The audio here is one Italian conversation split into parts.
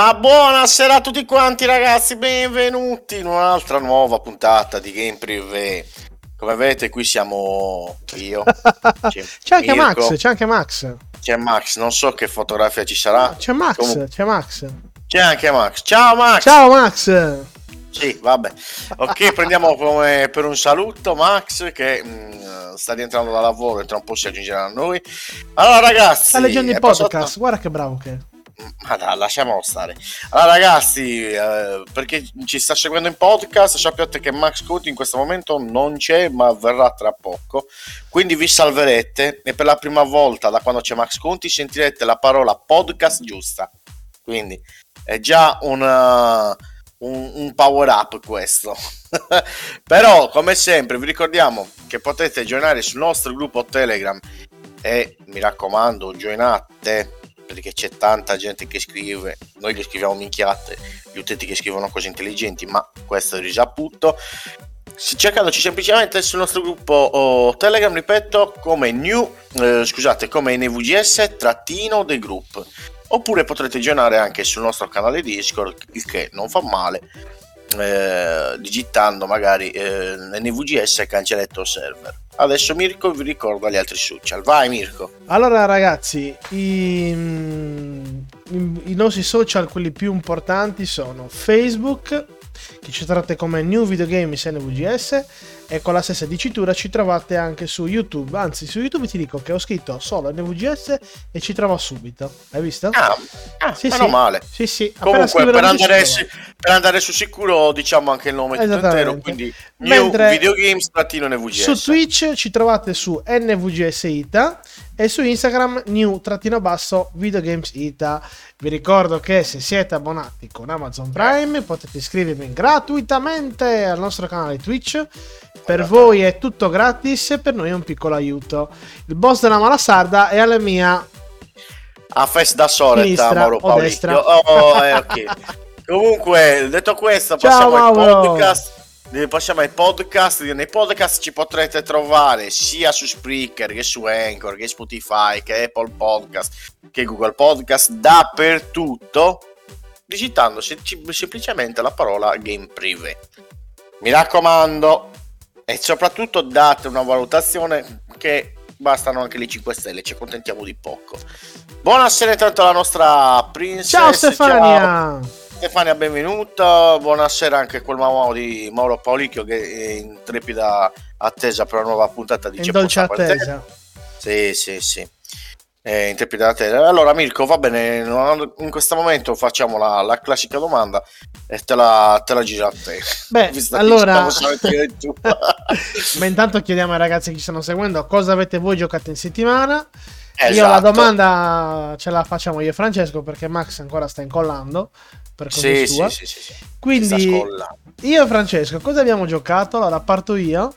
Ma buonasera a tutti quanti ragazzi, benvenuti in un'altra nuova puntata di Game Privé. Come vedete qui siamo io. C'è, c'è anche Max, c'è anche Max. C'è Max, non so che fotografia ci sarà. C'è Max, Comunque, c'è Max. c'è anche Max. Ciao Max! Ciao Max. Sì, vabbè. Ok, prendiamo come per un saluto Max che mh, sta rientrando da lavoro e tra un po' si aggiungerà a noi. Allora ragazzi... Sta leggendo il podcast, guarda che bravo che è. Ma dai, lasciamolo stare. Allora, ragazzi, eh, perché ci sta seguendo in podcast, sappiate che Max Conti in questo momento non c'è, ma verrà tra poco. Quindi vi salverete e per la prima volta da quando c'è Max Conti sentirete la parola podcast giusta. Quindi è già una- un, un power up questo. Però, come sempre, vi ricordiamo che potete joinare sul nostro gruppo Telegram e mi raccomando, joinate perché c'è tanta gente che scrive, noi gli scriviamo minchiate, gli utenti che scrivono cose intelligenti, ma questo è risaputo. Se- Cercandoci semplicemente sul nostro gruppo oh, Telegram, ripeto, come new, eh, scusate, come NVGS trattino The Group. Oppure potrete joinare anche sul nostro canale Discord, il che non fa male, eh, digitando magari eh, NVGS cancelletto server. Adesso Mirko vi ricorda gli altri social. Vai Mirko. Allora ragazzi, i, i- nostri social, quelli più importanti, sono Facebook, che ci trovate come New Video Games NVGS, e con la stessa dicitura ci trovate anche su YouTube. Anzi, su YouTube ti dico che ho scritto solo NVGS e ci trovo subito. Hai visto? Ah, ah, Sì, meno sì. male. Sì, sì. Comunque, per andare, trova. per andare su sicuro, diciamo anche il nome tutto intero. Quindi, Mentre- New Video Games Latino NVGS. Su Twitch ci trovate su NVGS Ita e su Instagram new-basso videogames Ita. Vi ricordo che se siete abbonati con Amazon Prime potete iscrivervi gratuitamente al nostro canale Twitch. Per voi è tutto gratis e per noi è un piccolo aiuto. Il boss della Malasarda è alla mia A fest da soletta, Sinistra Mauro Paolicchio. destra? Oh, eh, ok. Comunque, detto questo, Ciao, passiamo ai Mauro. podcast. Eh, Passiamo ai podcast. Nei podcast ci potrete trovare sia su Spreaker che su Anchor, che Spotify, che Apple Podcast, che Google Podcast, dappertutto, digitando sem- semplicemente la parola Game Privé. Mi raccomando, e soprattutto date una valutazione che bastano anche le 5 stelle, ci accontentiamo di poco. Buonasera intanto alla nostra princess. Ciao Stefania! Stefania, benvenuta. Buonasera anche quel mamma di Mauro Paulicchio che è in trepida attesa per la nuova puntata di C'è dolce attesa. Sì, sì, sì. È in trepida attesa. Allora, Mirko, va bene. In questo momento facciamo la, la classica domanda e te la, te la giro a te. Beh, allora- Ma intanto chiediamo ai ragazzi che ci stanno seguendo cosa avete voi giocato in settimana. Io Esatto. la domanda ce la facciamo io e Francesco perché Max ancora sta incollando per Sì, sua. sì, sì, sì, sì. Quindi io e Francesco cosa abbiamo giocato? Allora parto io.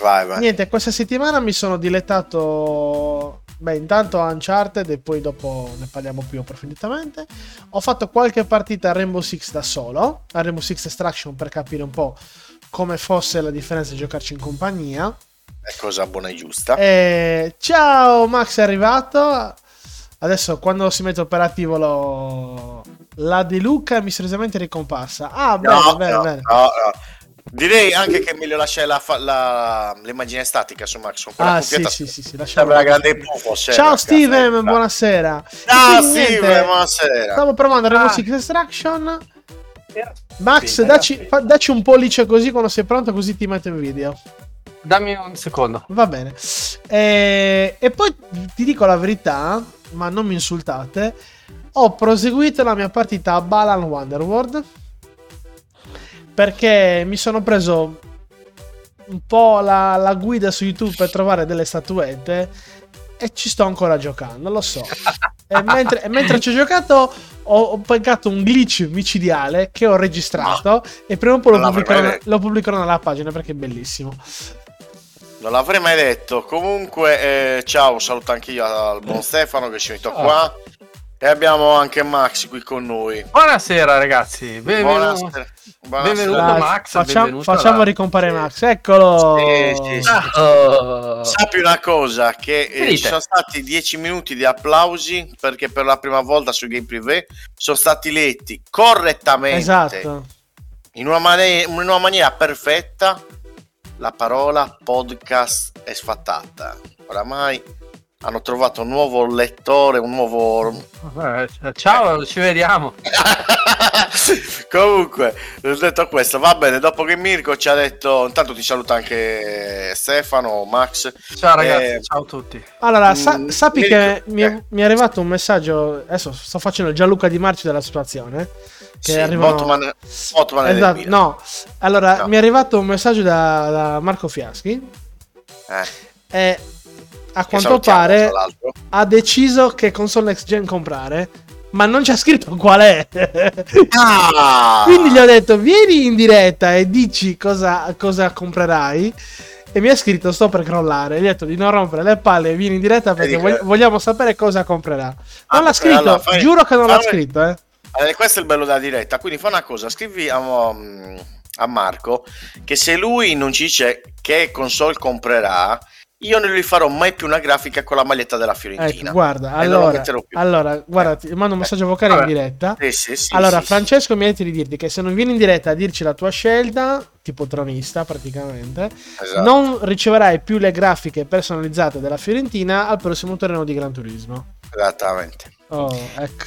Vai, vai. Niente, questa settimana mi sono dilettato beh, intanto Uncharted e poi dopo ne parliamo più approfonditamente. Ho fatto qualche partita a Rainbow Six da solo, a Rainbow Six Extraction per capire un po' come fosse la differenza di giocarci in compagnia. È cosa buona e giusta. Eh, ciao, Max è arrivato. Adesso quando si mette operativo lo... la di Luca è misteriosamente ricomparsa. Ah, bene, no, bene, no, bene. no, no. Direi anche che è meglio lasciare la la- l'immagine statica su Max. Ah, sì, sì, sì, sì, lasciamo. La grande puffo. Ciao Steven, buonasera. Ciao E Steven, buonasera. Stavo provando Rainbow Ah. Six Extraction. Max, dacci, dacci un pollice così quando sei pronto, così ti metto in video. Dammi un secondo. Va bene. E, e poi ti dico la verità, ma non mi insultate. Ho proseguito la mia partita a Balan Wonderworld perché mi sono preso un po' la, la guida su YouTube per trovare delle statuette e ci sto ancora giocando, lo so. E mentre, e mentre ci ho giocato ho, ho pagato un glitch micidiale che ho registrato e prima o poi lo pubblicherò, mai lo pubblicherò nella pagina perché è bellissimo. Non l'avrei mai detto. Comunque, eh, ciao, saluto anche io al buon Stefano che ci metto Ciao. qua. E abbiamo anche Max qui con noi. Buonasera ragazzi, benvenuto. Buonasera. Buonasera. Benvenuto. Max, facciamo, benvenuto facciamo ricomparire Max. Eccolo. Sì, sì, sì. Oh. Sappi una cosa, che eh, ci sono stati 10 minuti di applausi perché per la prima volta su Game Privé sono stati letti correttamente, Esatto. in, una mane- in una maniera perfetta, la parola podcast è sfattata. Oramai hanno trovato un nuovo lettore, un nuovo... Eh, Ciao, ci vediamo. Comunque, detto questo, va bene. Dopo che Mirko ci ha detto, intanto ti saluta anche Stefano, Max. Ciao ragazzi, Eh, ciao a tutti. Allora, sa- Mm, sappi mi che ricordo- mi è, eh. mi è arrivato un messaggio. Adesso sto facendo il Gianluca Di Marci della situazione. Che Sì, arrivano... Botman, Botman Esatto, no. Allora, No. mi è arrivato un messaggio da, da Marco Fiaschi. Eh, E a quanto pare ha deciso che console next gen comprare. Ma non c'è scritto qual è. Ah! Quindi gli ho detto: Vieni in diretta e dici cosa, cosa comprerai. E mi ha scritto: Sto per crollare. Gli ho detto di non rompere le palle. Vieni in diretta perché vogli- vogliamo sapere cosa comprerà. Non Ah, l'ha scritto, allora fai- giuro che non l'ha fammi- scritto. Eh. Eh, questo è il bello della diretta. Quindi fa una cosa: scrivi a, um, a Marco che se lui non ci dice che console comprerà, io non gli farò mai più una grafica con la maglietta della Fiorentina. Ecco, guarda, allora, allora, guarda, ti mando un messaggio vocale in Vabbè. diretta. Sì, sì, sì, allora, sì, Francesco mi ha detto di dirti che se non vieni in diretta a dirci la tua scelta, tipo tronista praticamente, esatto. non riceverai più le grafiche personalizzate della Fiorentina al prossimo torneo di Gran Turismo. Esattamente. Oh, ecco.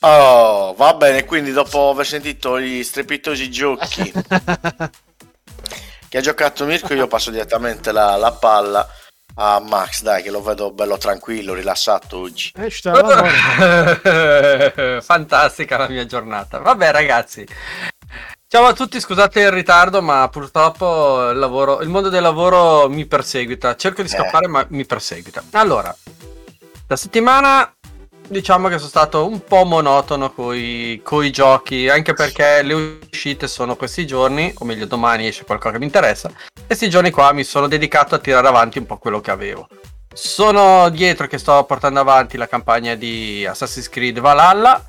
Oh, va bene. Quindi, dopo aver sentito gli strepitosi giochi che ha giocato Mirko, io passo direttamente la, la palla a Max. Dai, che lo vedo bello tranquillo, rilassato oggi. Eh. Fantastica la mia giornata. Vabbè ragazzi. Ciao a tutti, scusate il ritardo, ma purtroppo il, lavoro, il mondo del lavoro mi perseguita. Cerco di Eh. scappare, ma mi perseguita. Allora, la settimana diciamo che sono stato un po' monotono con i giochi, anche perché le uscite sono questi giorni, o meglio domani esce qualcosa che mi interessa. Questi giorni qua mi sono dedicato a tirare avanti un po' quello che avevo. Sono dietro che sto portando avanti la campagna di Assassin's Creed Valhalla.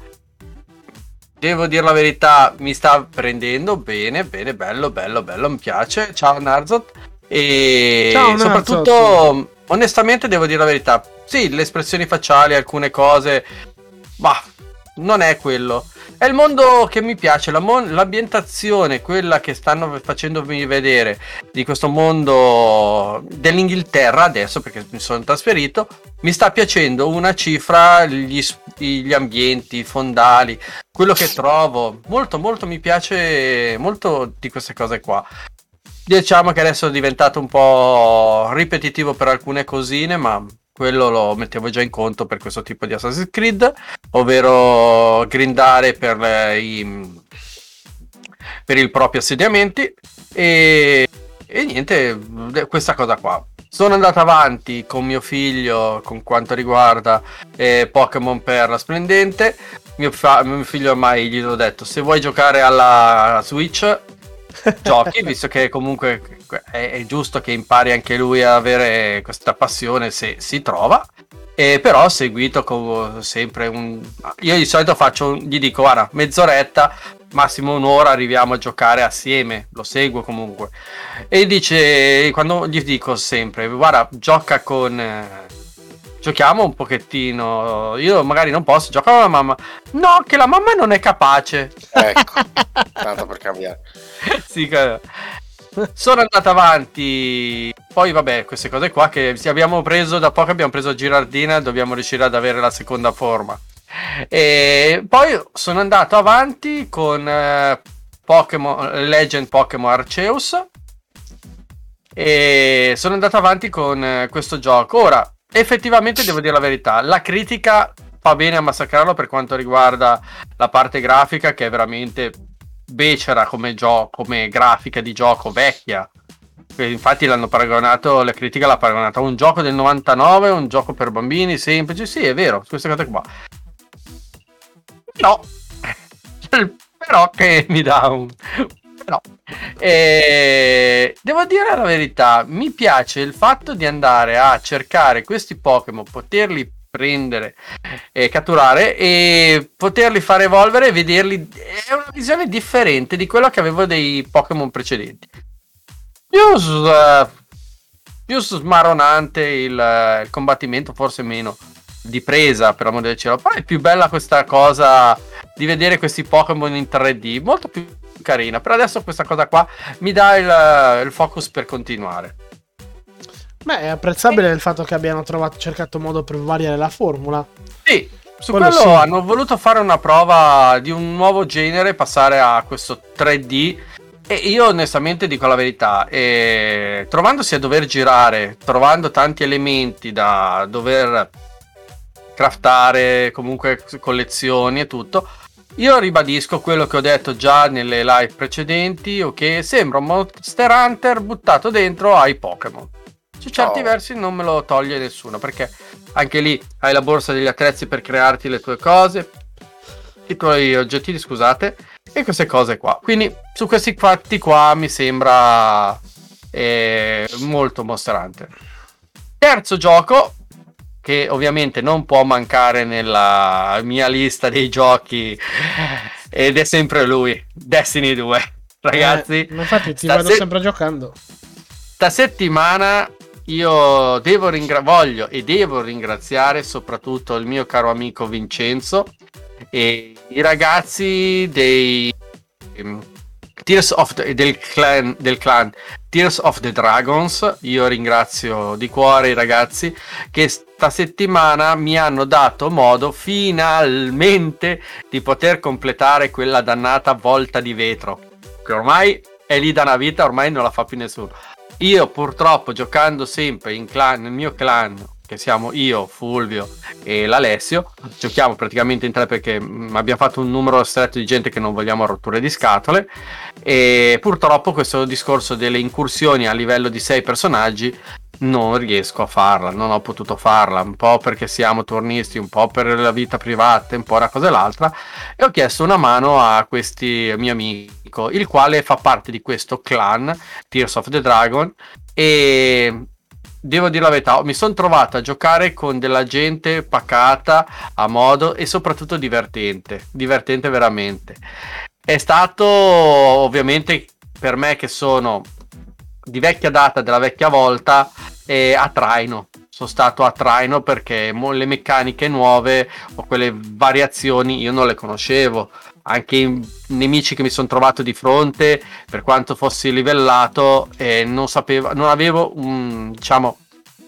Devo dire la verità, mi sta prendendo bene, bene, bello, bello, bello, mi piace. Ciao Narzot. E Ciao, Narzot. soprattutto, onestamente, devo dire la verità. Sì, le espressioni facciali, alcune cose, ma non è quello. È il mondo che mi piace, la mon- l'ambientazione, quella che stanno facendomi vedere di questo mondo dell'Inghilterra adesso, perché mi sono trasferito, mi sta piacendo una cifra, gli, gli ambienti, i fondali, quello che trovo. Molto, molto mi piace molto di queste cose qua. Diciamo che adesso è diventato un po' ripetitivo per alcune cosine, ma quello lo mettevo già in conto per questo tipo di Assassin's Creed, ovvero grindare per, eh, i, per i propri assediamenti e, e niente, questa cosa qua. Sono andato avanti con mio figlio con quanto riguarda eh, Pokémon per la Splendente. Mio, fa- mio figlio ormai gli ho detto: se vuoi giocare alla Switch, giochi, visto che comunque è, è giusto che impari anche lui a avere questa passione se si trova. E però ho seguito con sempre un. Io di solito faccio, gli dico, guarda, mezz'oretta, massimo un'ora arriviamo a giocare assieme, lo seguo comunque. E dice, quando gli dico sempre, guarda, gioca con... Giochiamo un pochettino. Io magari non posso, gioco con la mamma. No, che la mamma non è capace. Ecco, tanto per cambiare. sì, sono andato avanti. Poi, vabbè, queste cose qua che abbiamo preso da poco. Abbiamo preso Girardina. Dobbiamo riuscire ad avere la seconda forma. E poi sono andato avanti con eh, Pokémon Legend Pokémon Arceus. E sono andato avanti con eh, questo gioco. Ora, effettivamente devo dire la verità: la critica fa bene a massacrarlo per quanto riguarda la parte grafica, che è veramente becera come, gio- come grafica di gioco vecchia. E Infatti l'hanno paragonato, la critica l'ha paragonata a un gioco del 99, un gioco per bambini semplice, sì è vero, queste cose qua. No, però che mi dà un... Però, eh, devo dire la verità, mi piace il fatto di andare a cercare questi Pokémon, poterli prendere e catturare e poterli far evolvere e vederli. È una visione differente di quello che avevo dei Pokémon precedenti. Più, s- eh, più smaronante il, eh, il combattimento, forse meno di presa per amore del cielo. Però è più bella questa cosa di vedere questi Pokémon in 3D, molto più carina. Per adesso questa cosa qua mi dà il, il focus per continuare. Beh, è apprezzabile il fatto che abbiano trovato, cercato modo per variare la formula. Sì, su Quello quello, sì. hanno voluto fare una prova di un nuovo genere, passare a questo 3D. E io onestamente dico la verità, eh, trovandosi a dover girare, trovando tanti elementi da dover craftare, comunque collezioni e tutto, io ribadisco quello che ho detto già nelle live precedenti, ok? Sembra un Monster Hunter buttato dentro ai Pokémon. Su certi Oh. versi non me lo toglie nessuno, perché anche lì hai la borsa degli attrezzi per crearti le tue cose, i tuoi oggettini, scusate, e queste cose qua. Quindi su questi fatti qua mi sembra eh, molto Monster Hunter. Terzo gioco, che ovviamente non può mancare nella mia lista dei giochi, ed è sempre lui, Destiny 2. Ragazzi, Eh, ma infatti ti se- sempre giocando. sta settimana io devo ringra- voglio e devo ringraziare soprattutto il mio caro amico Vincenzo e i ragazzi dei ehm, Tears of the- del, clan, del clan Tears of the Dragons. Io ringrazio di cuore i ragazzi che sta settimana mi hanno dato modo finalmente di poter completare quella dannata volta di vetro che ormai è lì da una vita, ormai non la fa più nessuno. Io purtroppo giocando sempre in clan, nel mio clan, che siamo io, Fulvio e l'Alessio, giochiamo praticamente in tre perché mm, abbiamo fatto un numero stretto di gente che non vogliamo rotture di scatole. E purtroppo questo discorso delle incursioni a livello di sei personaggi non riesco a farla, non ho potuto farla, un po' perché siamo turnisti, un po' per la vita privata, un po' una cosa e l'altra. E ho chiesto una mano a questi mio amico, il quale fa parte di questo clan Tears of the Dragon e devo dire la verità, mi sono trovato a giocare con della gente pacata, a modo e soprattutto divertente, divertente veramente. È stato ovviamente per me che sono di vecchia data, della vecchia volta, eh, a traino. Sono stato a traino perché mo- le meccaniche nuove o quelle variazioni io non le conoscevo. Anche i nemici che mi sono trovato di fronte, per quanto fossi livellato, eh, non sapevo, non avevo un, diciamo,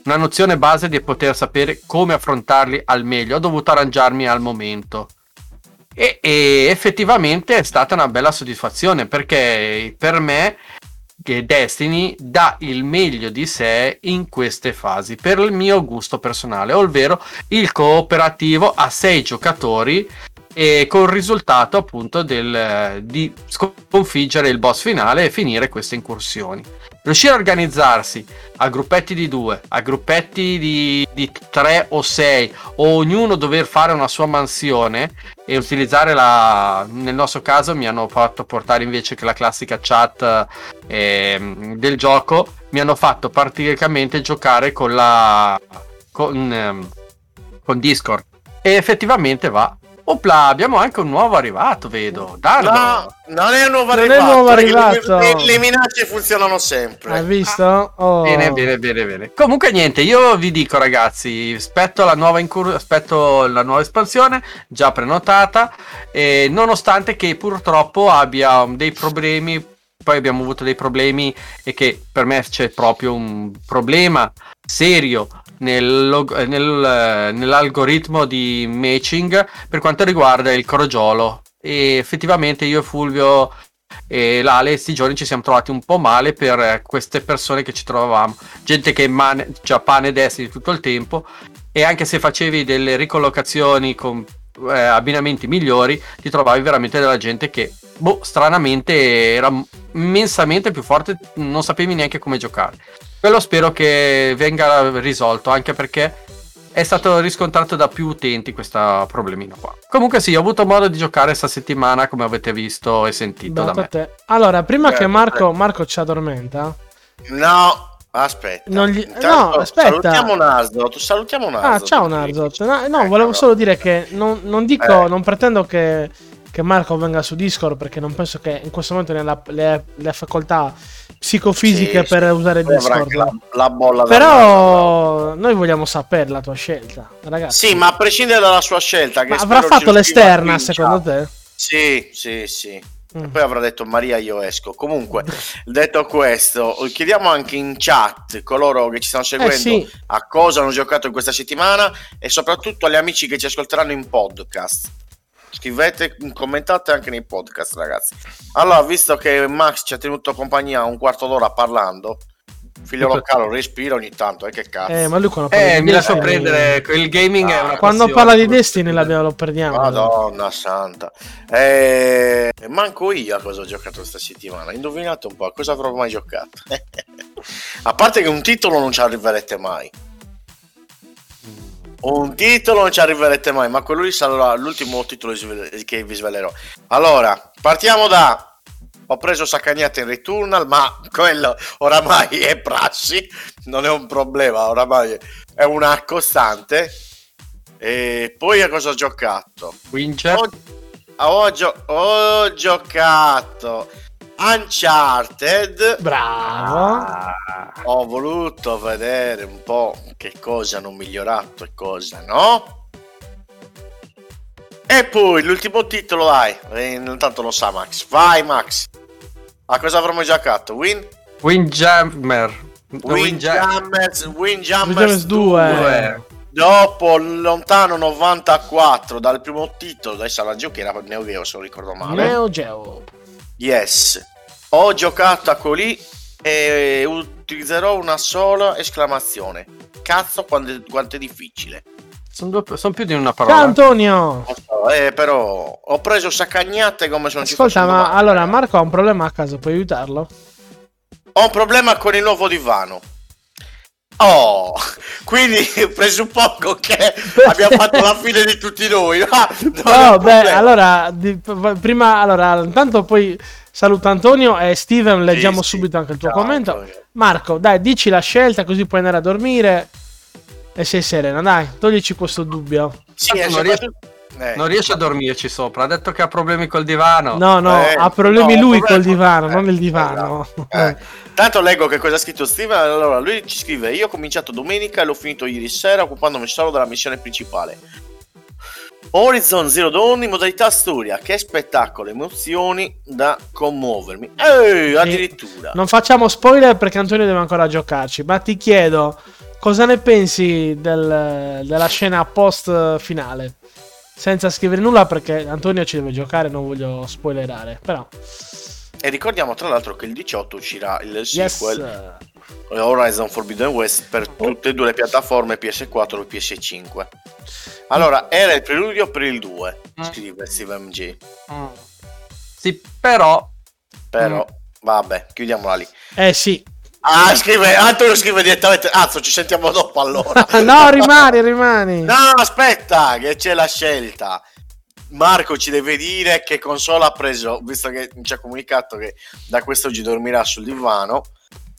una nozione base di poter sapere come affrontarli al meglio. Ho dovuto arrangiarmi al momento. E, e effettivamente è stata una bella soddisfazione perché per me che Destiny dà il meglio di sé in queste fasi per il mio gusto personale, ovvero il cooperativo a 6 giocatori e con il risultato appunto del, di sconfiggere il boss finale e finire queste incursioni. Riuscire a organizzarsi a gruppetti di due, a gruppetti di, di tre o sei, o ognuno dover fare una sua mansione e utilizzare la. Nel nostro caso mi hanno fatto portare invece che la classica chat ehm, del gioco, mi hanno fatto praticamente giocare con la. con, ehm, con Discord. E effettivamente va. Opla, abbiamo anche un nuovo arrivato, vedo. Dardo. No, non è un nuovo Non è arrivato. nuovo perché arrivato. Le, le minacce funzionano sempre. Hai visto? Oh. Bene, bene, bene, bene. Comunque niente, io vi dico ragazzi, aspetto la nuova, incur- aspetto la nuova espansione, già prenotata, e nonostante che purtroppo abbia dei problemi, poi abbiamo avuto dei problemi e che per me c'è proprio un problema serio nel log- eh, nel, eh, nell'algoritmo di matching per quanto riguarda il crogiolo. E effettivamente io e Fulvio e l'Ale questi giorni ci siamo trovati un po' male per eh, queste persone che ci trovavamo. Gente che man- già pane e destri tutto il tempo. E anche se facevi delle ricollocazioni con eh, abbinamenti migliori ti trovavi veramente della gente che boh, stranamente era immensamente più forte non sapevi neanche come giocare quello spero che venga risolto anche perché è stato riscontrato da più utenti questo problemino qua. Comunque sì, ho avuto modo di giocare questa settimana come avete visto e sentito da Beato a me. te. Allora, prima che Certo, Marco, Marco ci addormenta, No, aspetta. Non gli- Intanto no, aspetta. Salutiamo Narzot. Salutiamo Ah, Narzot. ciao Narzot. No, no, Eh, volevo no. solo dire che non, non dico, Eh. non pretendo che, che Marco venga su Discord perché non penso che in questo momento ne ha le, le facoltà psicofisiche Sì, per sì. usare Discord. La, la bolla Però noi vogliamo sapere la tua scelta, ragazzi. Sì, ma a prescindere dalla sua scelta, che avrà fatto l'esterna secondo te? Sì, sì, sì. Mm. E poi avrà detto Maria io esco. Comunque, detto questo, chiediamo anche in chat coloro che ci stanno seguendo Eh sì, a cosa hanno giocato in questa settimana e soprattutto agli amici che ci ascolteranno in podcast. Scrivete, commentate anche nei podcast, ragazzi. Allora, visto che Max ci ha tenuto compagnia un quarto d'ora parlando, figlio locale, respira ogni tanto, eh, che cazzo. eh, ma lui quando parla Eh, di mi lascio Destiny- prendere, il gaming è una Quando passione. parla di Destiny l'abbiamo- lo perdiamo. Madonna santa. Eh, manco io a cosa ho giocato questa settimana. Indovinate un po' a cosa avrò mai giocato. a parte che un titolo non ci arriverete mai. Un titolo non ci arriverete mai, ma quello lì sarà l'ultimo titolo che vi svelerò. Allora, partiamo da... Ho preso Saccagnata in Returnal, ma quello oramai è prassi, non è un problema, oramai è una costante. E poi a cosa ho giocato? Wincher. Ho, ho gio- ho giocato Uncharted. Bravo. Ah, Ho voluto vedere un po' che cosa hanno migliorato e cosa no. E poi l'ultimo titolo, dai, eh, intanto lo sa Max. Vai Max. A cosa avremmo giocato? Win? Windjammer. No, Windjammer. Windjammers, Windjammers Windjammers 2. 2. Dopo il lontano 94 dal primo titolo, adesso la giochi era Neo Geo se non ricordo male. Neo Geo. Yes. Ho giocato a quelli e utilizzerò una sola esclamazione. Cazzo quanto, quanto è difficile. Sono, due- sono più di una Ciao parola. Antonio. Lo so, eh, però ho preso saccagnate come ci Ascolta, ma domani. allora Marco ha un problema a casa, puoi aiutarlo? Ho un problema con il nuovo divano. Oh, quindi presuppongo che abbiamo fatto la fine di tutti noi. È Oh, un beh, allora, di- prima, allora, intanto poi saluto Antonio e Steven, leggiamo Sì, sì. subito anche il tuo Ciao, commento. Antonio. Marco, dai, dici la scelta così puoi andare a dormire e sei serena, dai, toglici questo dubbio. Sì, non riesco- soprattutto- eh. Non riesce a dormirci sopra. Ha detto che ha problemi col divano. No, no, Eh, ha problemi no, lui problema- col divano, eh, non il divano. Eh, Tanto leggo che cosa ha scritto Steven. Allora, lui ci scrive: Io ho cominciato domenica e l'ho finito ieri sera, occupandomi solo della missione principale. Horizon Zero Dawn in modalità storia. Che spettacolo, emozioni da commuovermi. Ehi, addirittura. Non facciamo spoiler perché Antonio deve ancora giocarci, ma ti chiedo cosa ne pensi del- della scena post finale? Senza scrivere nulla perché Antonio ci deve giocare, non voglio spoilerare, però E ricordiamo tra l'altro che il 18 uscirà il yes. sequel Horizon Forbidden West per tutte e due le piattaforme PS4 e PS5. Allora, era il preludio per il 2, Mm. scrive Steven G. Mm. Sì, però. Però, vabbè, chiudiamola lì. Eh sì. Ah, scrive, Antonio scrive direttamente, azzo, ci sentiamo dopo allora. no, rimani, rimani. no, aspetta, che c'è la scelta. Marco ci deve dire che console ha preso, visto che ci ha comunicato che da quest'oggi dormirà sul divano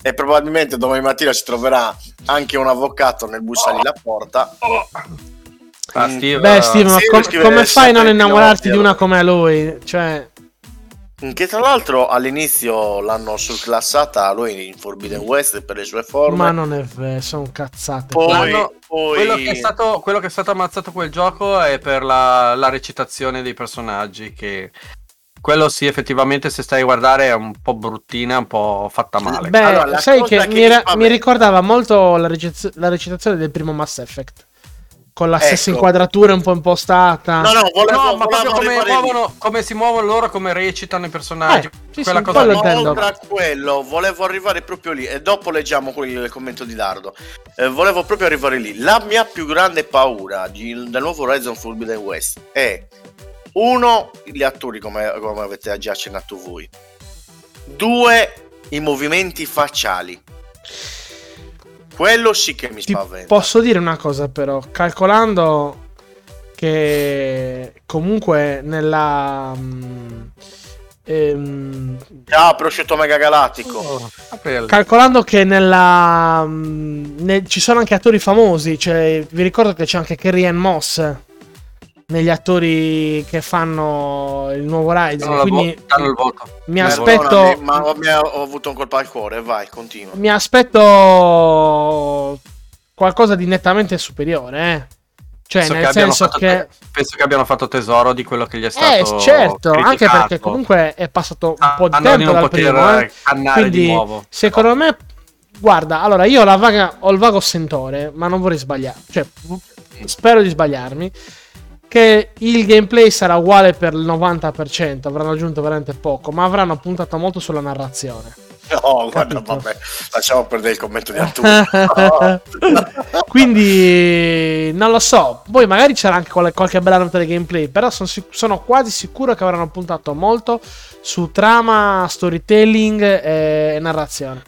e probabilmente domani mattina si troverà anche un avvocato nel bussargli la porta. Ah, Mm. Steve, Beh, eh, Steve, ma Steve com- come fai a non innamorarti di una come lui? Cioè, Che tra l'altro all'inizio l'hanno surclassata lui in Forbidden West per le sue forme. ma non è vero, sono cazzate. Poi- poi- quello, che è stato, quello che è stato ammazzato quel gioco è per la, la recitazione dei personaggi. Che quello sì, effettivamente, se stai a guardare è un po' bruttina, un po' fatta male. Beh, Allora, sai che, che mi, ra- mi ricordava molto la, recez- la recitazione del primo Mass Effect. Con la stessa Ecco. inquadratura un po' impostata. No, no, volevo, No, ma proprio come, muovono, come si muovono loro, come recitano i personaggi. Eh, sì, quella sì, cosa quello. Oltre a quello, volevo arrivare proprio lì. E dopo leggiamo qui il commento di Dardo. Eh, volevo proprio arrivare lì. La mia più grande paura di- del nuovo Horizon Forbidden West è uno, gli attori, come, come avete già accennato voi. Due, i movimenti facciali. Quello sì che mi Ti spaventa. posso dire una cosa, però, calcolando che comunque nella. mm, ehm, Ah, prosciutto mega galattico. Oh, aprile. calcolando che nella. mm, ne- ci sono anche attori famosi, cioè, vi ricordo che c'è anche Carrie Ann Moss negli attori che fanno il nuovo Horizon. Danno la Quindi vo- danno il voto. mi Eh, aspetto. Ma ho, mi ho avuto un colpo al cuore. Vai, continua. mi aspetto qualcosa di nettamente superiore, eh. Cioè, Penso nel che abbiano senso fatto che. te- penso che abbiano fatto tesoro di quello che gli è Eh, stato certo, anche criticato. perché comunque è passato un Ah, po' di di tempo non dal poter primo, eh. cannare Quindi, di nuovo. secondo me, guarda, allora io ho, la vaga- ho il vago sentore, ma non vorrei sbagliare, cioè, spero di sbagliarmi, che il gameplay sarà uguale per il 90%, avranno aggiunto veramente poco, ma avranno puntato molto sulla narrazione. No, guarda, vabbè, lasciamo perdere il commento di Arturo. Quindi non lo so. Poi magari c'era anche qual- qualche bella nota di gameplay. Però sono, sono quasi sicuro che avranno puntato molto su trama, storytelling e narrazione.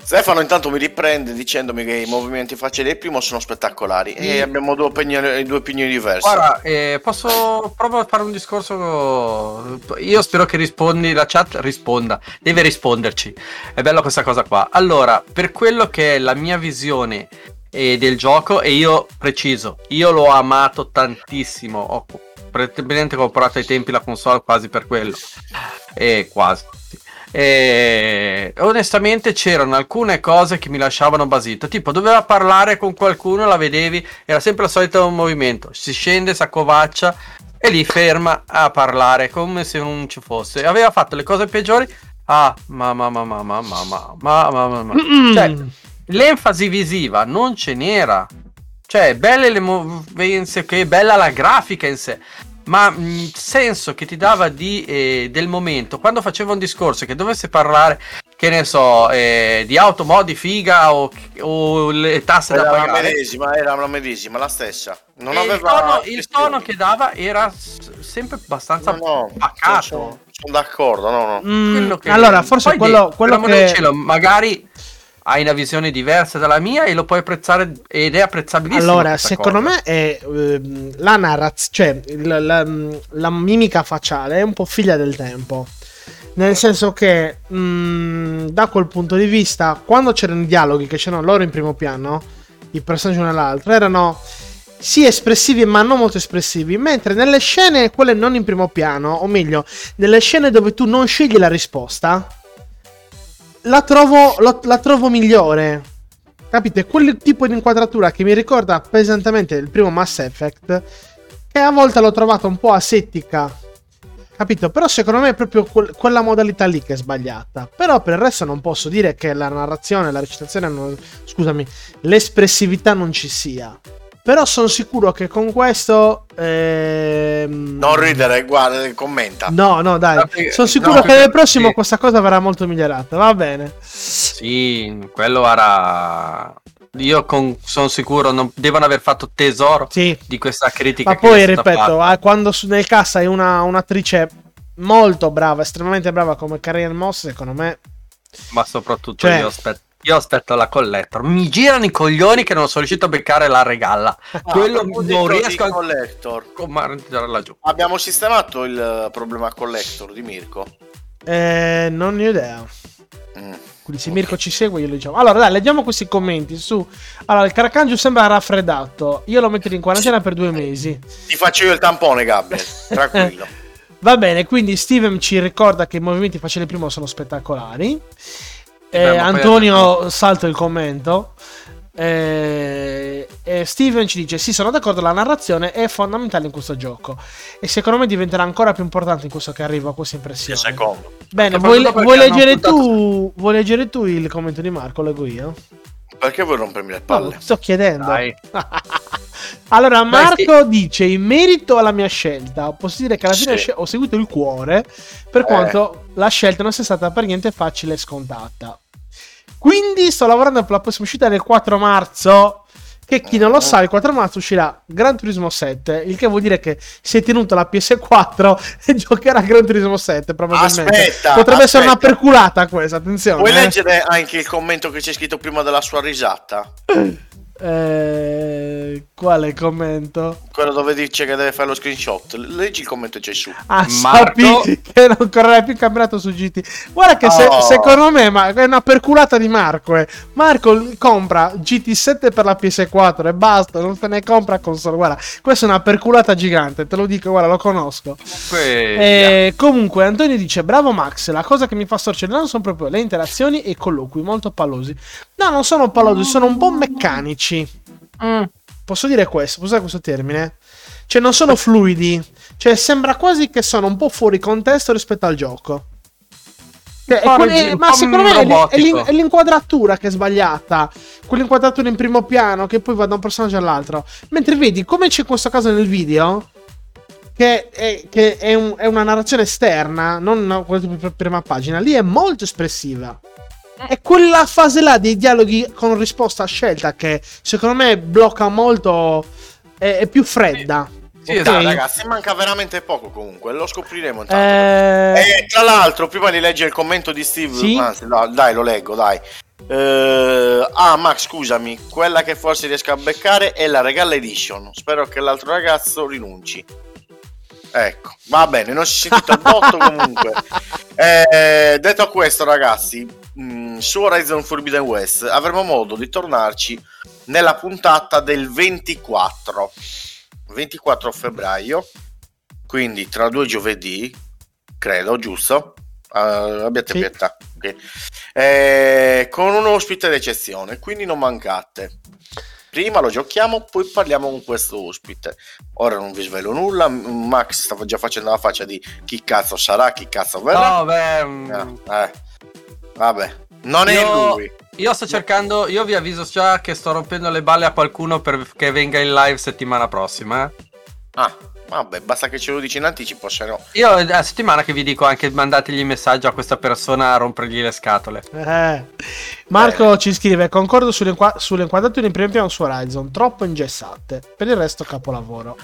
Stefano intanto mi riprende dicendomi che i movimenti facili del primo sono spettacolari e Mm. abbiamo due opinioni, due opinioni diverse. Guarda, eh, posso proprio fare un discorso. Io spero che rispondi, la chat risponda, deve risponderci. È bella questa cosa qua. Allora, per quello che è la mia visione eh, del gioco, e io preciso, io l'ho amato tantissimo. Ho praticamente comprato ai tempi la console quasi per quello. E quasi. E onestamente c'erano alcune cose che mi lasciavano basito. Tipo, doveva parlare con qualcuno, la vedevi, era sempre il solito movimento. Si scende, si accovaccia e lì ferma a parlare come se non ci fosse. Aveva fatto le cose peggiori. Ah, ma ma ma ma ma ma ma ma. Mm. Cioè, l'enfasi visiva non ce n'era. Cioè, belle le movenze, che bella la grafica in sé. Ma il senso che ti dava di, eh, del momento, quando faceva un discorso che dovesse parlare, che ne so, eh, di automodi, figa o, o le tasse da era la pagare. medesima, era la medesima, la stessa. Non E il, aveva tono, il tono che dava era sempre abbastanza No, no, pacato. sono, sono d'accordo, no, no. Mm, Quello che- allora, forse Poi, quello, quello che. cielo, magari hai una visione diversa dalla mia e lo puoi apprezzare ed è apprezzabilissimo. Allora, secondo cosa. me è ehm, la narrazione, cioè il- la, la mimica facciale è un po' figlia del tempo. Nel senso che mm, da quel punto di vista, quando c'erano i dialoghi che c'erano loro in primo piano, i personaggi uno all'altro, erano sì espressivi ma non molto espressivi, mentre nelle scene, quelle non in primo piano, o meglio, nelle scene dove tu non scegli la risposta, la trovo, lo- la trovo migliore. Capite? Quel tipo di inquadratura che mi ricorda pesantemente il primo Mass Effect, che a volte l'ho trovata un po' asettica. Capito? Però secondo me è proprio quel- quella modalità lì che è sbagliata. Però per il resto non posso dire che la narrazione, la recitazione, non- scusami, l'espressività non ci sia. Però sono sicuro che con questo... ehm, Non ridere, guarda, commenta. No, no, dai. Sono sicuro no, che nel prossimo questa cosa verrà molto migliorata. Va bene. Sì, quello era. Io con- sono sicuro, non devono aver fatto tesoro Sì. di questa critica. Ma che poi ripeto, fatta. ah, quando su- nel cast hai una, un'attrice molto brava, estremamente brava come Ann Moss, secondo me. ma soprattutto cioè- io aspetto. Io aspetto la collector. Mi girano i coglioni che non sono riuscito a beccare la regalla. Ah, quello non riesco a collector. mandarla giù. Abbiamo sistemato il eh, problema collector di Mirko. Eh, non ne ho idea. Mm. Quindi se Mirko ci segue, io lo diciamo. Allora, dai, leggiamo questi commenti su. Allora, il Caracangio sembra raffreddato. Io lo metto in quarantena per due mesi. Ti faccio io il tampone, Gabriel. Tranquillo. Va bene, quindi Steven ci ricorda che i movimenti facili primo sono spettacolari. Eh, Antonio salta il commento. Eh, e Steven ci dice: Sì, sono d'accordo. La narrazione è fondamentale in questo gioco. E secondo me diventerà ancora più importante in questo che arriva a questa impressione. secondo. Bene, vuoi, vuoi leggere puntato- tu, vuoi leggere tu il commento di Marco? Leggo io. Perché vuoi rompermi le No, palle? sto chiedendo. Dai. allora, Dai, Marco dice: In merito alla mia scelta, posso dire che alla fine Sì. ho seguito il cuore, per Eh. quanto la scelta non sia stata per niente facile e scontata. Quindi sto lavorando per la prossima uscita del 4 marzo. Che chi non lo sa, il 4 marzo uscirà Gran Turismo 7. Il che vuol dire che si è tenuto la PS4 e giocherà Gran Turismo 7. Probabilmente Aspetta, potrebbe essere una aspetta. perculata questa. Attenzione, Vuoi eh. leggere anche il commento che c'è scritto prima della sua risata? Eh, quale commento? Quello dove dice che deve fare lo screenshot. Leggi il commento c'è su. Ah, Marco- sappi che non correrai più il campionato su GT. Guarda che se- Oh. secondo me ma- è una perculata di Marco. eh. Marco compra GT7 per la PS4 e basta, non se ne compra console. Guarda, questa è una perculata gigante, te lo dico, guarda, lo conosco. Comunque, Eh, comunque, Antonio dice: Bravo Max, la cosa che mi fa storcere il naso sono proprio le interazioni e i colloqui molto pallosi. No, non sono pallosi, sono un po' meccanici. Mm, Posso dire questo? Posso usare questo termine? Cioè, non sono fluidi. Cioè, sembra quasi che sono un po' fuori contesto rispetto al gioco. Cioè, è po' quel- regi- un ma secondo me è l'in- è, robotico. l'in- è l'inquadratura che è sbagliata. Quell'inquadratura in primo piano che poi va da un personaggio all'altro. Mentre vedi, come c'è in questo caso nel video, che è, che è un- è una narrazione esterna, non quella di pr- prima pagina, lì è molto espressiva. È quella fase là dei dialoghi con risposta a scelta che secondo me blocca molto. È, è più fredda. Sì, esatto, Dai, ragazzi, manca veramente poco comunque. Lo scopriremo intanto. Eh, E tra l'altro, prima di leggere il commento di Steve, Sì? anzi, no, dai, lo leggo, dai. Eh, ah, Max, scusami, quella che forse riesco a beccare è la Regal Edition. Spero che l'altro ragazzo rinunci. Ecco, va bene, non sentito il botto comunque. Eh, detto questo, ragazzi, mh, su Horizon Forbidden West avremo modo di tornarci nella puntata del 24. 24 febbraio, quindi tra due giovedì, credo, giusto? Eh, abbiate Sì. pietà. ok. Eh, con un ospite d'eccezione, quindi non mancate. Prima lo giochiamo, poi parliamo con questo ospite. Ora non vi svelo nulla. Max stava già facendo la faccia di chi cazzo sarà, chi cazzo verrà. no, beh, mm, Eh, eh. Vabbè, non è Io- lui. io sto cercando, io vi avviso già che sto rompendo le balle a qualcuno perché venga in live settimana prossima. eh. Ah, vabbè, basta che ce lo dici in anticipo, se no. Io è la settimana che vi dico anche mandategli messaggio a questa persona a rompergli le scatole. eh. Marco ci scrive: Concordo sulle, inqua- sulle inquadrature in primo piano su Horizon, troppo ingessate. Per il resto, capolavoro.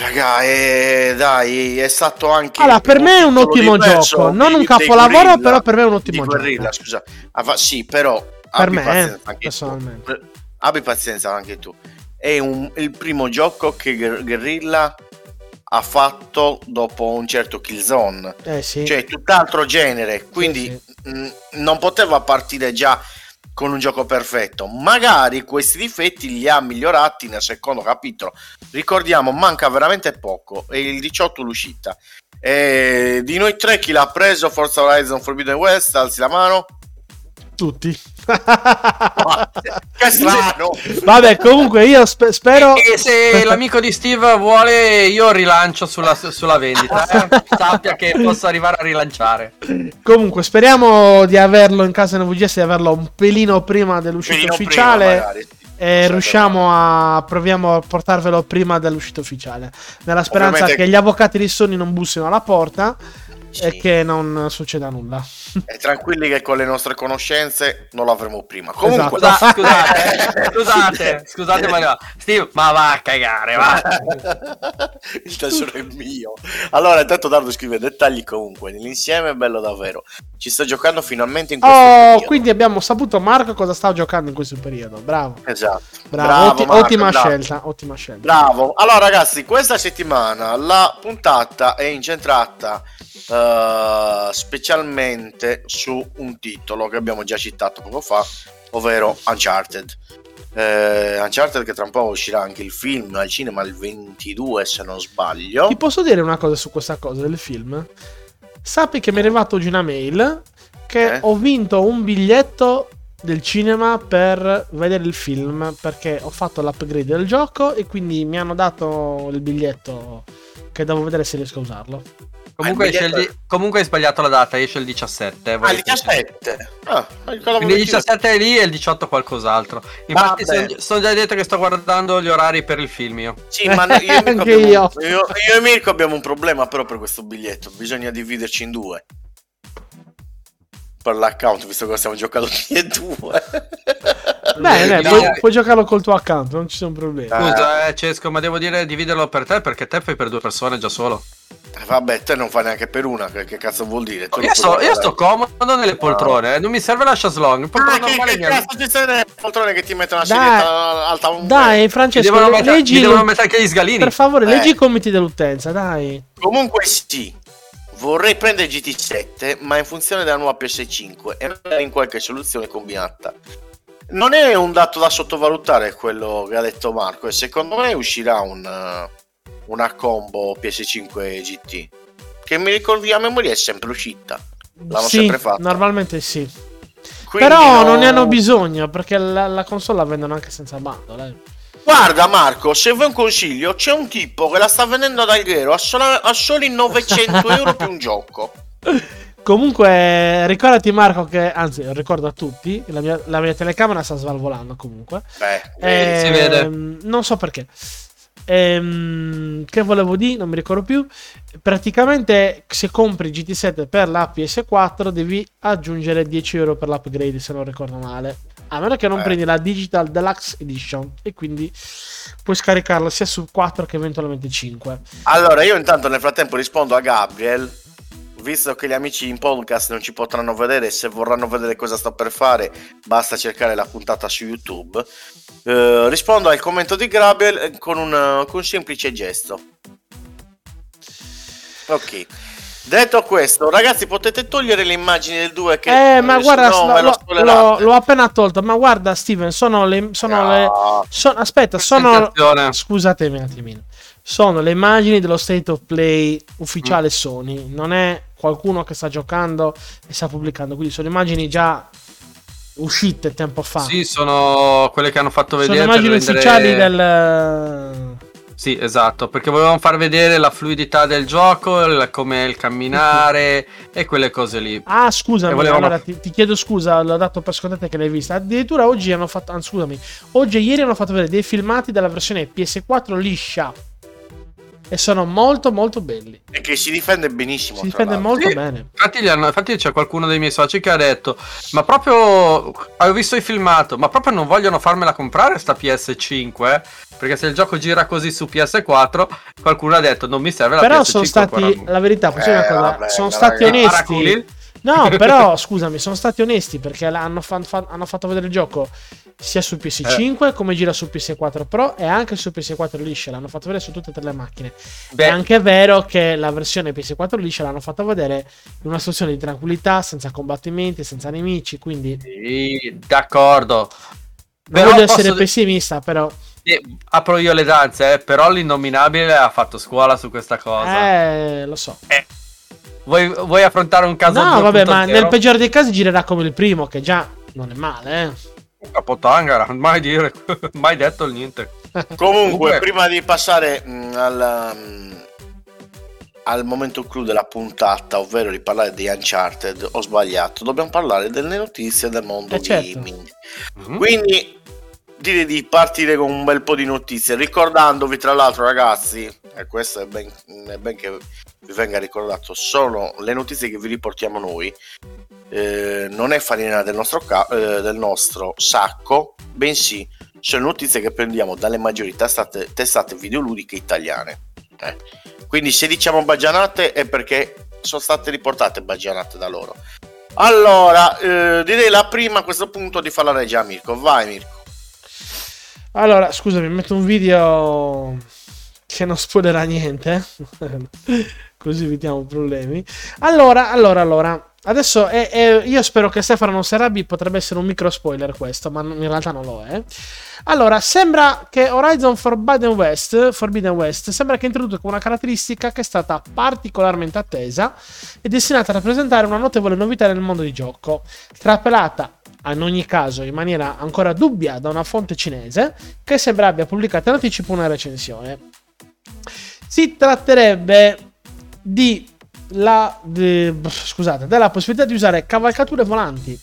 Raga, eh, dai, è stato anche. Allora, per me è un ottimo gioco, non un capolavoro, Guerrilla, però per me è un ottimo di gioco. Scusa. Ah, fa- sì, però Per abbi me, pazienza eh, anche personalmente. tu. Abbi pazienza anche tu. È un- il primo gioco che Guer- Guerrilla ha fatto dopo un certo Killzone. Eh sì. Cioè, tutt'altro genere. Quindi mh, non poteva partire già con un gioco perfetto. Magari questi difetti li ha migliorati nel secondo capitolo. Ricordiamo, manca veramente poco. È il 18 l'uscita. E di noi tre, chi l'ha preso? Forza Horizon Forbidden West, alzi la mano. Tutti. Che strano! Vabbè, comunque io spe- spero. E se l'amico di Steve vuole, io rilancio sulla, sulla vendita. eh. Sappia che posso arrivare a rilanciare. Comunque, speriamo di averlo in casa NVGS, di averlo un pelino prima dell'uscita Pelino prima, ufficiale. magari, sì. e riusciamo a. Proviamo a portarvelo prima dell'uscita ufficiale. Nella speranza Ovviamente- che gli avvocati di Sony non bussino alla porta E che non succeda nulla. E tranquilli che con le nostre conoscenze non l'avremo prima. Comunque, Esatto. Scusa- scusate, scusate, scusate, ma no. Steve, ma va a cagare, va. il tesoro è mio. Allora, intanto Dardo scrive dettagli comunque. Nell'insieme è bello davvero. Ci sto giocando finalmente in questo Oh, periodo. quindi abbiamo saputo Marco cosa stava giocando in questo periodo. Bravo. Esatto. Bravo, otti- Marco, ottima bravo. scelta, ottima scelta. Bravo. Allora, ragazzi, questa settimana la puntata è incentrata eh, eh, specialmente su un titolo che abbiamo già citato poco fa, ovvero Uncharted. Eh, Uncharted che tra un po' uscirà anche il film al cinema il 22 se non sbaglio. Ti posso dire una cosa su questa cosa del film? Sappi che mi è arrivato oggi una mail che Eh? ho vinto un biglietto del cinema per vedere il film perché ho fatto l'upgrade del gioco e quindi mi hanno dato il biglietto che devo vedere se riesco a usarlo. Comunque, Ah, il esce il comunque hai sbagliato la data, esce il 17. Ah, il volete- 17. Ah, Quindi il che- 17 è lì e il 18 qualcos'altro. Infatti sono, sono già detto che sto guardando gli orari per il film io. Sì, ma io, e Mirko Anche abbiamo, io. io- io e Mirko abbiamo un problema però per questo biglietto. Bisogna dividerci in due. Per l'account, visto che stiamo giocando tutti e due. Bene, no. puoi, puoi giocarlo col tuo account, non ci sono problemi. Ah. Scusa, eh, Cesco, ma devo dire dividerlo per te perché te fai per due persone già solo. Eh, Vabbè, te non fa neanche per una, che, che cazzo vuol dire? Tu Io sto, io sto comodo nelle poltrone, eh, non mi serve la chaslong. Il poltrone Ah, che, che cazzo ci sei nelle poltrone che ti mettono una Dai. scenetta alta un Dai, Francesco, devono, le- mettere, leggi mi devono mettere anche gli sgalini. per favore, Eh. leggi i commenti dell'utenza, dai. Comunque sì, vorrei prendere GT7, ma in funzione della nuova PS5 e magari in qualche soluzione combinata. Non è un dato da sottovalutare quello che ha detto Marco e secondo me uscirà un, eh, una combo PS5 GT che mi ricordi a memoria è sempre uscita. L'hanno sì, sempre fatta. normalmente sì. Quindi Però no- non ne hanno bisogno perché la, la console la vendono anche senza bundle. eh. Guarda Marco, se vuoi un consiglio, c'è un tipo che la sta vendendo ad Alghero a, sola- a soli 900 euro più un gioco. Comunque, ricordati, Marco, che anzi, ricordo a tutti: la mia, la mia telecamera sta svalvolando. Comunque, Beh, Ehm, si vede. Non so perché. Ehm, che volevo dire? Non mi ricordo più. Praticamente, se compri GT7 per la PS4, devi aggiungere 10 euro per l'upgrade. Se non ricordo male. A meno che non Eh. prendi la Digital Deluxe Edition. E quindi puoi scaricarlo sia su 4 che eventualmente 5. Allora, io intanto nel frattempo rispondo a Gabriel. Visto che gli amici in podcast non ci potranno vedere, se vorranno vedere cosa sto per fare, basta cercare la puntata su YouTube. Eh, rispondo al commento di Gabriel eh, con un, eh, con un semplice gesto. Ok. Detto questo, ragazzi, potete togliere le immagini del 2 che Eh, ma eh, guarda, no, lo- me lo l'ho, l'ho appena tolto. Ma guarda, Steven, sono le. Sono le No. so- aspetta, sono. Scusatemi un attimino. Sono le immagini dello state of play Mm. ufficiale Sony. Non è qualcuno che sta giocando e sta pubblicando. Quindi sono immagini già uscite tempo fa. Sì, sono quelle che hanno fatto sono vedere. per immagini rendere- ufficiali del. Sì, esatto, perché volevano far vedere la fluidità del gioco, il- come il camminare e quelle cose lì. Ah, scusami, volevano- allora ti, ti chiedo scusa, l'ho dato per scontato che l'hai vista. Addirittura oggi hanno fatto, anzi, scusami, oggi e ieri hanno fatto vedere dei filmati della versione PS4 liscia. E sono molto molto belli. E che si difende benissimo. Si difende l'altro. molto Sì. bene. Infatti, gli hanno- infatti c'è qualcuno dei miei soci che ha detto: Ma proprio ho visto il filmato, ma proprio non vogliono farmela comprare sta PS5? eh? Perché se il gioco gira così su PS4, qualcuno ha detto: Non mi serve la Però PS5. sono stati, ancora". la verità, Eh, cosa, vabbè, sono stati ragazzi. onesti. Paraculi? No, però scusami, sono stati onesti perché hanno, fa- fa- hanno fatto vedere il gioco sia su PS5 come gira su PS4 Pro e anche su PS4 liscia. L'hanno fatto vedere su tutte e tre le macchine. Beh, È anche vero che la versione PS4 liscia l'hanno fatta vedere in una situazione di tranquillità, senza combattimenti, senza nemici. Quindi sì, d'accordo. non Però voglio essere di- pessimista, però. Sì, apro io le danze, eh, però l'innominabile ha fatto scuola su questa cosa. Eh, lo so. Vuoi, vuoi affrontare un caso No, vabbè, ma 2.0? nel peggiore dei casi girerà come il primo, che già non è male, eh. Capotangara, mai dire, mai detto il niente. Comunque, prima di passare mh, al, mm, al momento clou della puntata, ovvero di parlare di Uncharted, ho sbagliato. Dobbiamo parlare delle notizie del mondo Eh, certo. gaming. Mhm. Quindi direi di partire con un bel po' di notizie, ricordandovi tra l'altro ragazzi, e questo è ben, è ben che vi venga ricordato, sono le notizie che vi riportiamo noi, eh, non è farina del nostro, ca- eh, del nostro sacco, bensì sono notizie che prendiamo dalle maggiori testate, testate videoludiche italiane. eh. Quindi se diciamo baggianate è perché sono state riportate baggianate da loro. Allora, eh, direi la prima a questo punto di fare la regia a Mirko. Vai Mirko. Allora, scusami, metto un video che non spoilerà niente. così evitiamo problemi. Allora, allora, allora. Adesso è, è- io spero che Stefano non si arrabbi, potrebbe essere un micro spoiler questo, ma in realtà non lo è. Allora, sembra che Horizon Forbidden West, Forbidden West sembra che introduca una caratteristica che è stata particolarmente attesa e destinata a rappresentare una notevole novità nel mondo di gioco, trapelata in ogni caso in maniera ancora dubbia da una fonte cinese che sembra abbia pubblicato in anticipo una recensione. Si tratterebbe di la, di- scusate, della possibilità di usare cavalcature volanti.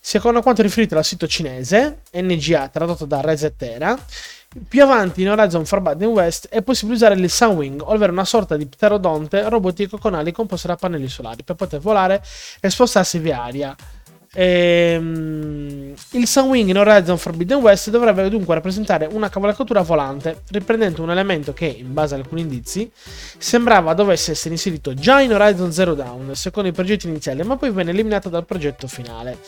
Secondo quanto riferito dal sito cinese, NGA tradotto da Resetera, più avanti in Horizon Forbidden West è possibile usare il Sunwing, ovvero una sorta di pterodonte robotico con ali composte da pannelli solari per poter volare e spostarsi via aria. Ehm, il Sunwing in Horizon Forbidden West dovrebbe dunque rappresentare una cavalcatura volante, riprendendo un elemento che, in base ad alcuni indizi, sembrava dovesse essere inserito già in Horizon Zero Dawn, secondo i progetti iniziali, ma poi venne eliminato dal progetto finale.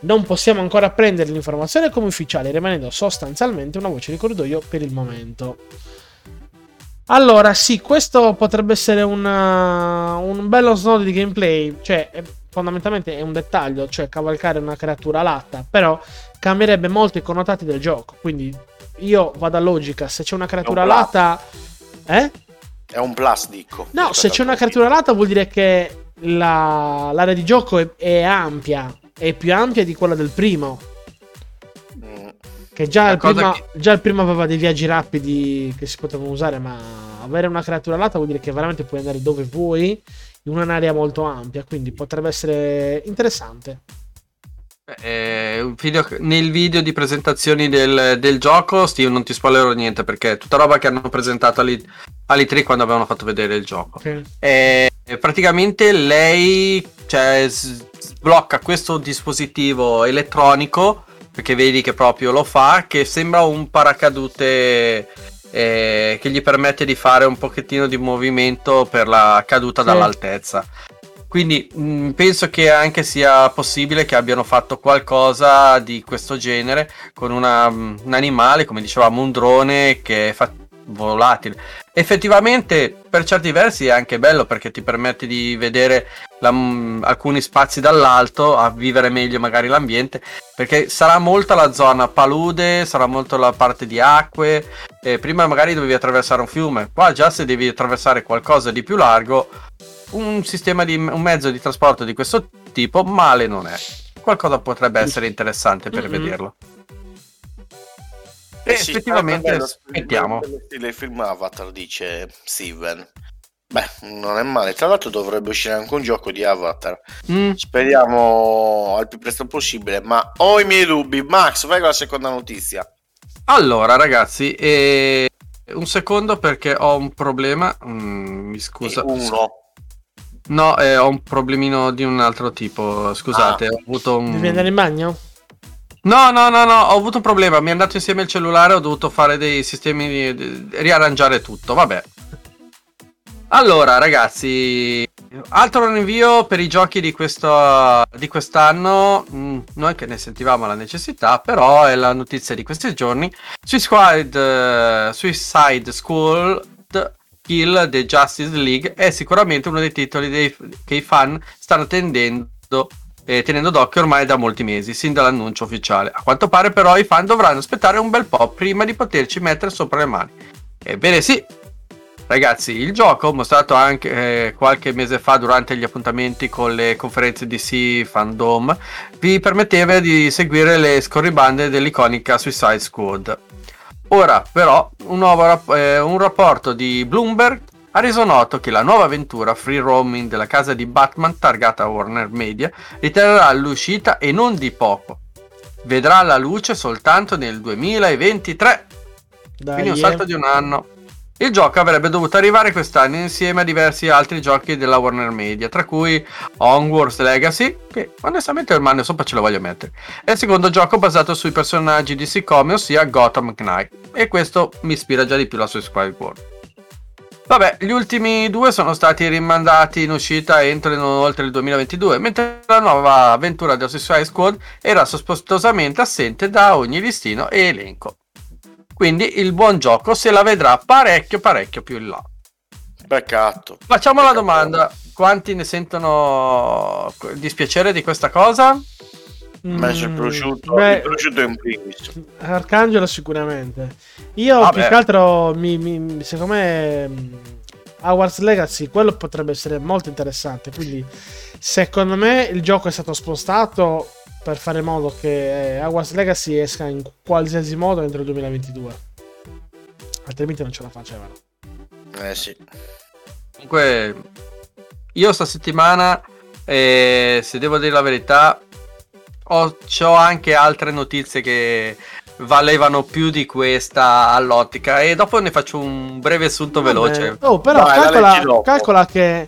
Non possiamo ancora prendere l'informazione come ufficiale, rimanendo sostanzialmente una voce di corridoio per il momento. Allora, sì, questo potrebbe essere una- un bello snodo di gameplay, cioè fondamentalmente è un dettaglio, cioè cavalcare una creatura latta, però cambierebbe molto i connotati del gioco, quindi io vado a logica, se c'è una creatura un latta... Eh? È un plus, dico. No, se c'è una creatura latta vuol dire che la- l'area di gioco è, è ampia, è più ampia di quella del primo. Mm, Che già il, prima, che- già il primo aveva dei viaggi rapidi che si potevano usare, ma avere una creatura latta vuol dire che veramente puoi andare dove vuoi in un'area molto ampia, quindi potrebbe essere interessante. Eh, un video- nel video di presentazioni del, del gioco, Steve, non ti spoilerò niente perché è tutta roba che hanno presentato all'E- all'E3 quando avevano fatto vedere il gioco. Ok. E praticamente lei cioè, sblocca questo dispositivo elettronico perché vedi che proprio lo fa che sembra un paracadute eh, che gli permette di fare un pochettino di movimento per la caduta Sì. dall'altezza quindi mh, penso che anche sia possibile che abbiano fatto qualcosa di questo genere con una- un animale come dicevamo un drone che è fa- volatile. Effettivamente per certi versi è anche bello perché ti permette di vedere la- alcuni spazi dall'alto a vivere meglio magari l'ambiente perché sarà molto la zona palude sarà molto la parte di acque prima magari dovevi attraversare un fiume qua già se devi attraversare qualcosa di più largo un sistema di un mezzo di trasporto di questo tipo male non è. Qualcosa potrebbe essere interessante per Mhm. vederlo Eh e sì, effettivamente aspettiamo stile film Avatar, dice Steven. Beh, non è male. Tra l'altro dovrebbe uscire anche un gioco di Avatar. Mm, Speriamo al più presto possibile, ma ho i miei dubbi. Max, vai con la seconda notizia. Allora, ragazzi, eh, un secondo perché ho un problema. Mm, mi scusa. E uno. No, eh, ho un problemino di un altro tipo. Scusate, Ah. ho avuto un. Devi andare in bagno? No, no, no, no, ho avuto un problema. Mi è andato insieme il cellulare, ho dovuto fare dei sistemi di, riarrangiare tutto. Vabbè. Allora, ragazzi, altro rinvio per i giochi di, questo, di quest'anno. mm, noi che ne sentivamo la necessità, però è la notizia di questi giorni. Suicide, eh, Suicide Squad Kill the Justice League è sicuramente uno dei titoli dei- che i fan stanno tendendo eh, tenendo d'occhio ormai da molti mesi, sin dall'annuncio ufficiale. A quanto pare però i fan dovranno aspettare un bel po' prima di poterci mettere sopra le mani. Ebbene sì, ragazzi, il gioco mostrato anche eh, qualche mese fa durante gli appuntamenti con le conferenze DC Fandom vi permetteva di seguire le scorribande dell'iconica Suicide Squad. Ora però un, nuovo eh, un rapporto di Bloomberg ha reso noto che la nuova avventura free roaming della casa di Batman targata Warner Media ritarderà l'uscita e non di poco. Vedrà la luce soltanto nel 2023, Dai, quindi un eh. salto di un anno. Il gioco avrebbe dovuto arrivare quest'anno insieme a diversi altri giochi della Warner Media, tra cui Hogwarts Legacy, che onestamente ormai ne sopra ce lo voglio mettere, è il secondo gioco basato sui personaggi di Sicome, ossia Gotham Knight, e questo mi ispira già di più la Suicide Squad. Vabbè, gli ultimi due sono stati rimandati in uscita entro e non oltre il 2022, mentre la nuova avventura della Suicide Squad era sospetosamente assente da ogni listino e elenco. Quindi il buon gioco se la vedrà parecchio parecchio più in là. Peccato. Facciamo la Peccato. domanda: quanti ne sentono dispiacere di questa cosa? Messo il Mm, prosciutto, beh, il prosciutto in primis. Arcangelo sicuramente. Io Vabbè. più che altro, mi, mi- secondo me, mm, Hogwarts Legacy, quello potrebbe essere molto interessante. Quindi, secondo me, il gioco è stato spostato per fare in modo che eh, Hogwarts Legacy esca in qualsiasi modo entro il 2022. Altrimenti non ce la facevano. Eh sì. Comunque, io sta settimana, eh, se devo dire la verità, ho, c'ho anche altre notizie che valevano più di questa all'ottica e dopo ne faccio un breve assunto veloce. Oh, però Vai, la calcola, calcola che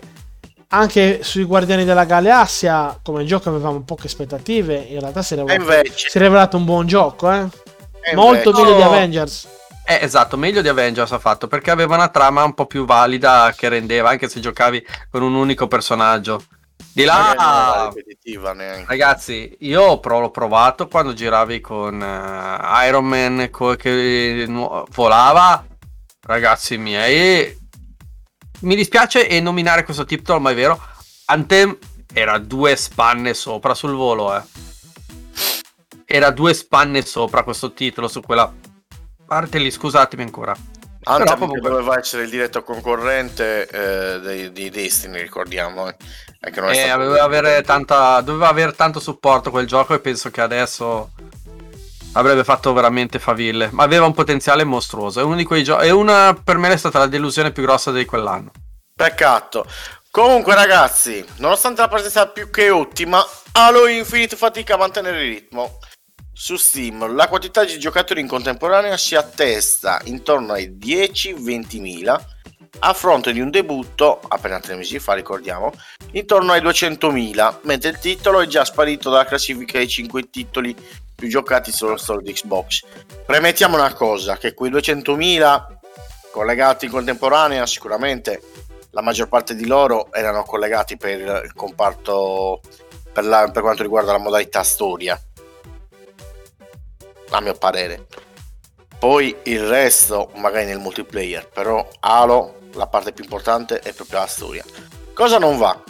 anche sui Guardiani della Galassia, come gioco avevamo poche aspettative. In realtà si è rivelato, si è rivelato un buon gioco, eh? Molto meglio di. Avengers. Eh, esatto, meglio di Avengers ha fatto perché aveva una trama un po' più valida che rendeva anche se giocavi con un unico personaggio. Di là, ragazzi, io pro- l'ho provato quando giravi con eh, Iron Man co- che nu- volava. Ragazzi miei, mi dispiace e nominare questo titolo, ma è vero. Anthem era due spanne sopra sul volo, eh. Era due spanne sopra questo titolo su quella parte lì, scusatemi ancora. Anthem che comunque- doveva essere il diretto concorrente eh, di Destiny, ricordiamo. Eh. E Eh, aveva avere tanta, doveva avere tanto supporto quel gioco e penso che adesso avrebbe fatto veramente faville. Ma aveva un potenziale mostruoso. È uno di quei giochi. È una per me è stata la delusione più grossa di quell'anno. Peccato. Comunque, ragazzi, nonostante la presenza più che ottima, Halo Infinite fatica a mantenere il ritmo. Su Steam la quantità di giocatori in contemporanea si attesta intorno ai 10-20 mila a fronte di un debutto, appena tre mesi fa ricordiamo, intorno ai 200.000, mentre il titolo è già sparito dalla classifica dei 5 titoli più giocati sullo store di Xbox. Premettiamo una cosa, che quei 200.000 collegati in contemporanea sicuramente la maggior parte di loro erano collegati per il comparto per, la- per quanto riguarda la modalità storia a mio parere. Poi il resto magari nel multiplayer però Halo la parte più importante è proprio la storia. Cosa non va?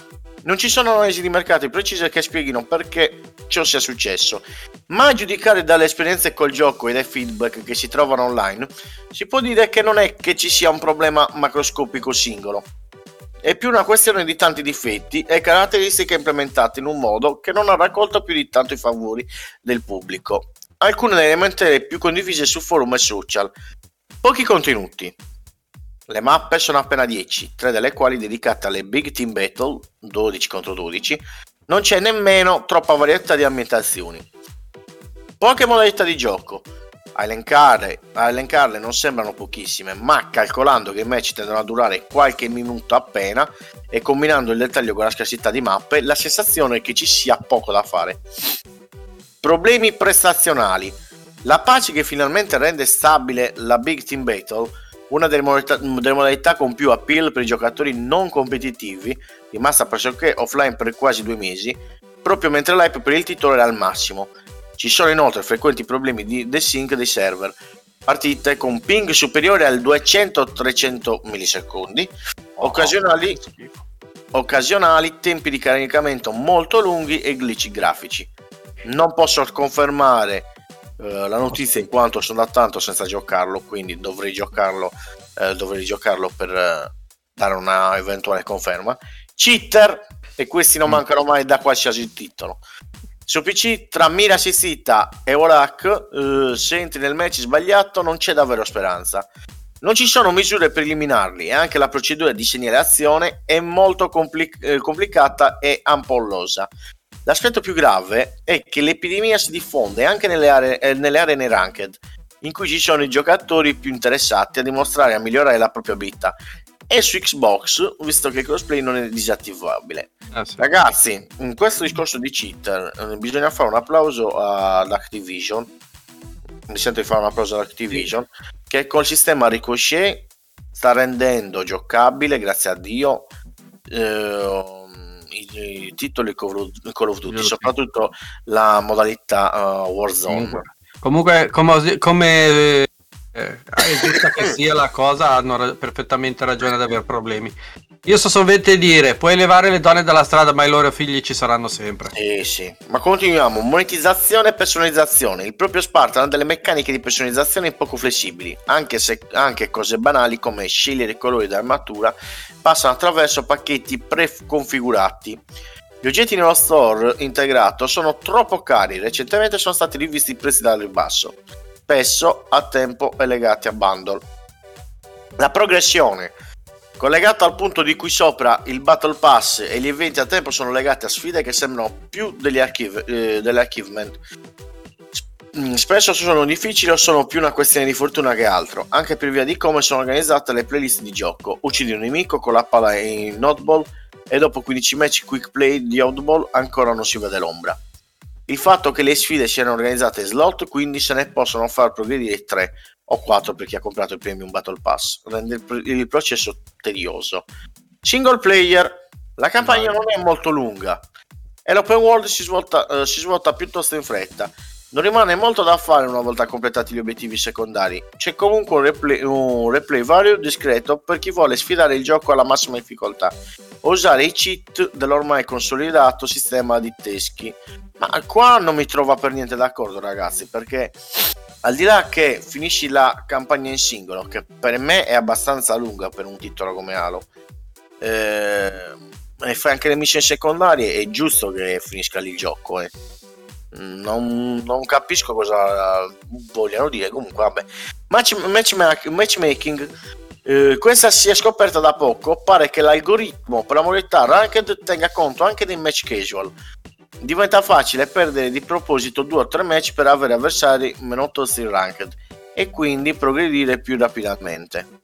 Non ci sono analisi di mercato precise che spieghino perché ciò sia successo ma a giudicare dalle esperienze col gioco e dai feedback che si trovano online si può dire che non è che ci sia un problema macroscopico singolo. È più una questione di tanti difetti e caratteristiche implementate in un modo che non ha raccolto più di tanto i favori del pubblico. Alcune delle lamentele più condivise su forum e social. Pochi contenuti. Le mappe sono appena 10, tre delle quali dedicate alle Big Team Battle, 12 contro 12. Non c'è nemmeno troppa varietà di ambientazioni. Poche modalità di gioco. A, elencare, a elencarle non sembrano pochissime, ma calcolando che i match tendono a durare qualche minuto appena e combinando il dettaglio con la scarsità di mappe, la sensazione è che ci sia poco da fare. Problemi prestazionali. La patch che finalmente rende stabile la Big Team Battle, una delle modalità, delle modalità con più appeal per i giocatori non competitivi, rimasta pressoché offline per quasi due mesi, proprio mentre l'hype per il titolo era al massimo. Ci sono inoltre frequenti problemi di desync dei server, partite con ping superiore al 200-300 millisecondi, occasionali, occasionali tempi di caricamento molto lunghi e glitch grafici. Non posso confermare eh, la notizia in quanto sono da tanto senza giocarlo, quindi dovrei giocarlo, eh, dovrei giocarlo per eh, dare una eventuale conferma. Cheater, e questi non Mm. mancano mai da qualsiasi titolo. Su PC tra mira assistita e Olac, eh, se entri nel match sbagliato non c'è davvero speranza. Non ci sono misure per eliminarli e anche la procedura di segnalazione è molto compli- eh, complicata e ampollosa. L'aspetto più grave è che l'epidemia si diffonde anche nelle aree, eh, nelle arene ranked, in cui ci sono i giocatori più interessati a dimostrare e a migliorare la propria abilità, e su Xbox, visto che il crossplay non è disattivabile. Eh, sì. Ragazzi, in questo discorso di cheater eh, bisogna fare un applauso ad Activision. Mi sento di fare un applauso ad Activision che col sistema Ricochet sta rendendo giocabile, grazie a Dio, ehm, i, titoli Call of, Duty, soprattutto la modalità eh, Warzone. Comunque, Comunque, come, come, eh, è giusta che sia la cosa, hanno ra- perfettamente ragione ad avere problemi. Io so solamente dire, puoi levare le donne dalla strada, ma i loro figli ci saranno sempre. Sì, sì. Ma continuiamo. Monetizzazione e personalizzazione. Il proprio Spartan ha delle meccaniche di personalizzazione poco flessibili, anche se anche cose banali come scegliere i colori dell'armatura passano attraverso pacchetti preconfigurati. Gli oggetti nello store integrato sono troppo cari, recentemente sono stati rivisti i prezzi dal ribasso, spesso a tempo e legati a bundle. La progressione. Collegato al punto di cui sopra il Battle Pass e gli eventi a tempo sono legati a sfide che sembrano più degli archive, eh, delle achievement. Mm, Spesso sono difficili o sono più una questione di fortuna che altro, anche per via di come sono organizzate le playlist di gioco. Uccidi un nemico con la palla in oddball e dopo 15 match quick play di oddball ancora non si vede l'ombra. Il fatto che le sfide siano organizzate in slot, quindi se ne possono far progredire 3 o 4 per chi ha comprato il Premium Battle Pass, rende il, pr- il processo tedioso. Single player, la campagna non è molto lunga e l'open world si svolta, eh, si svolta piuttosto in fretta. Non rimane molto da fare una volta completati gli obiettivi secondari. C'è comunque un replay, un replay vario discreto per chi vuole sfidare il gioco alla massima difficoltà o usare i cheat dell'ormai consolidato sistema di teschi. Ma qua non mi trovo per niente d'accordo, ragazzi, perché al di là che finisci la campagna in singolo, che per me è abbastanza lunga per un titolo come Halo, eh, e fai anche le missioni secondarie, è giusto che finisca lì il gioco. Eh. Non, non capisco cosa vogliano dire. Comunque, vabbè. Match, matchma- matchmaking. eh, questa si è scoperta da poco. Pare che l'algoritmo per la modalità ranked tenga conto anche dei match casual. Diventa facile perdere di proposito due o tre match per avere avversari meno tosti in ranked e quindi progredire più rapidamente.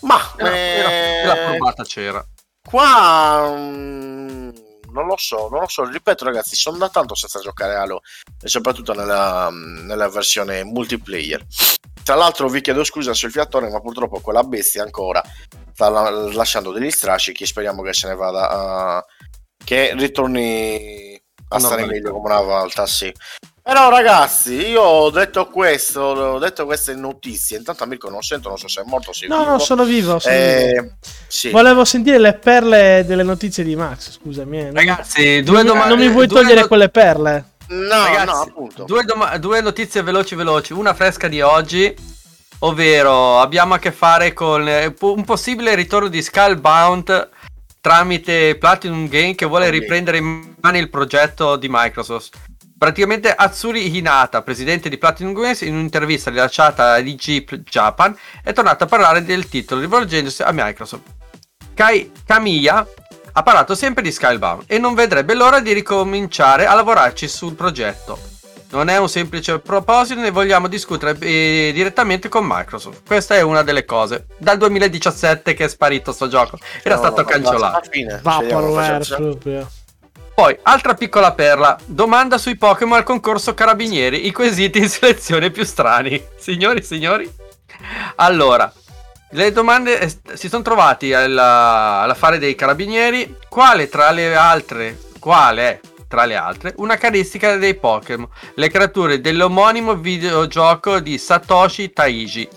Ma E la, e la- e la eh, probata c'era. Qua mm, non lo so, non lo so. Ripeto, ragazzi, sono da tanto senza giocare Halo e soprattutto nella, nella versione multiplayer. Tra l'altro, vi chiedo scusa sul fiatone, ma purtroppo quella bestia ancora sta la- lasciando degli strascichi. Speriamo che se ne vada a. che ritorni a stare meglio come una volta. Sì. Però, ragazzi, io ho detto questo, ho detto queste notizie. Intanto, Mirko, non sento, non so se è morto o se è No, vivo. no, sono vivo. sono vivo. Eh, sì. Volevo sentire le perle delle notizie di Max. Scusami, eh. Ragazzi, due non, domande. non mi vuoi togliere no- quelle perle? No, Ragazzi, no, appunto. Due, doma- due notizie veloci veloci, una fresca di oggi, ovvero abbiamo a che fare con eh, un possibile ritorno di Skullbound tramite Platinum Game che vuole Ok. riprendere in mano il progetto di Microsoft. Praticamente Atsuri Hinata, presidente di Platinum Games, in un'intervista rilasciata a DG Japan, è tornato a parlare del titolo rivolgendosi a Microsoft. Kai Kamiya ha parlato sempre di Skybound e non vedrebbe l'ora di ricominciare a lavorarci sul progetto. Non è un semplice proposito, ne vogliamo discutere eh, direttamente con Microsoft. Questa è una delle cose. Dal 2017 che è sparito sto gioco, era No, stato no, cancellato. speriamo Vaporware faccia- proprio. Poi, altra piccola perla. Domanda sui Pokémon al concorso Carabinieri. I quesiti in selezione più strani. Signori, signori. Allora, le domande eh, si sono trovati alla, alla fare dei Carabinieri. Quale tra le altre... Qual è tra le altre una caratteristica dei Pokémon? Le creature dell'omonimo videogioco di Satoshi Taiji.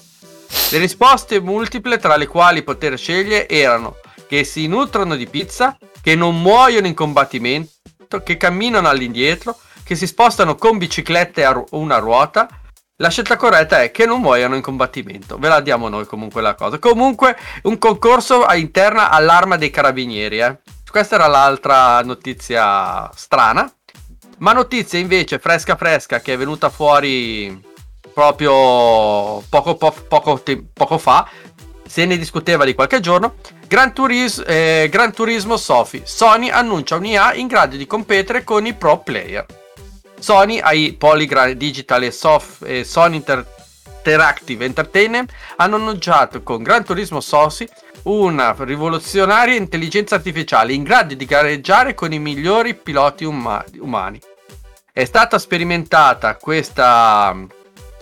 Le risposte multiple tra le quali poter scegliere erano che si nutrono di pizza, che non muoiono in combattimento, che camminano all'indietro, che si spostano con biciclette a ru- una ruota. La scelta corretta è che non muoiano in combattimento. Ve la diamo noi comunque la cosa. Comunque un concorso interna all'arma dei carabinieri. Eh. Questa era l'altra notizia strana. Ma notizia invece fresca fresca che è venuta fuori proprio poco, po- poco, te- poco fa. Se ne discuteva di qualche giorno. Gran, Turis- eh, Gran Turismo Sofi. Sony annuncia un'IA in grado di competere con i pro player. Sony, ai Polygram Digital e, Sof- e Sony Inter- Interactive Entertainment hanno annunciato con Gran Turismo Sofi una rivoluzionaria intelligenza artificiale in grado di gareggiare con i migliori piloti uma- umani. È stata sperimentata questa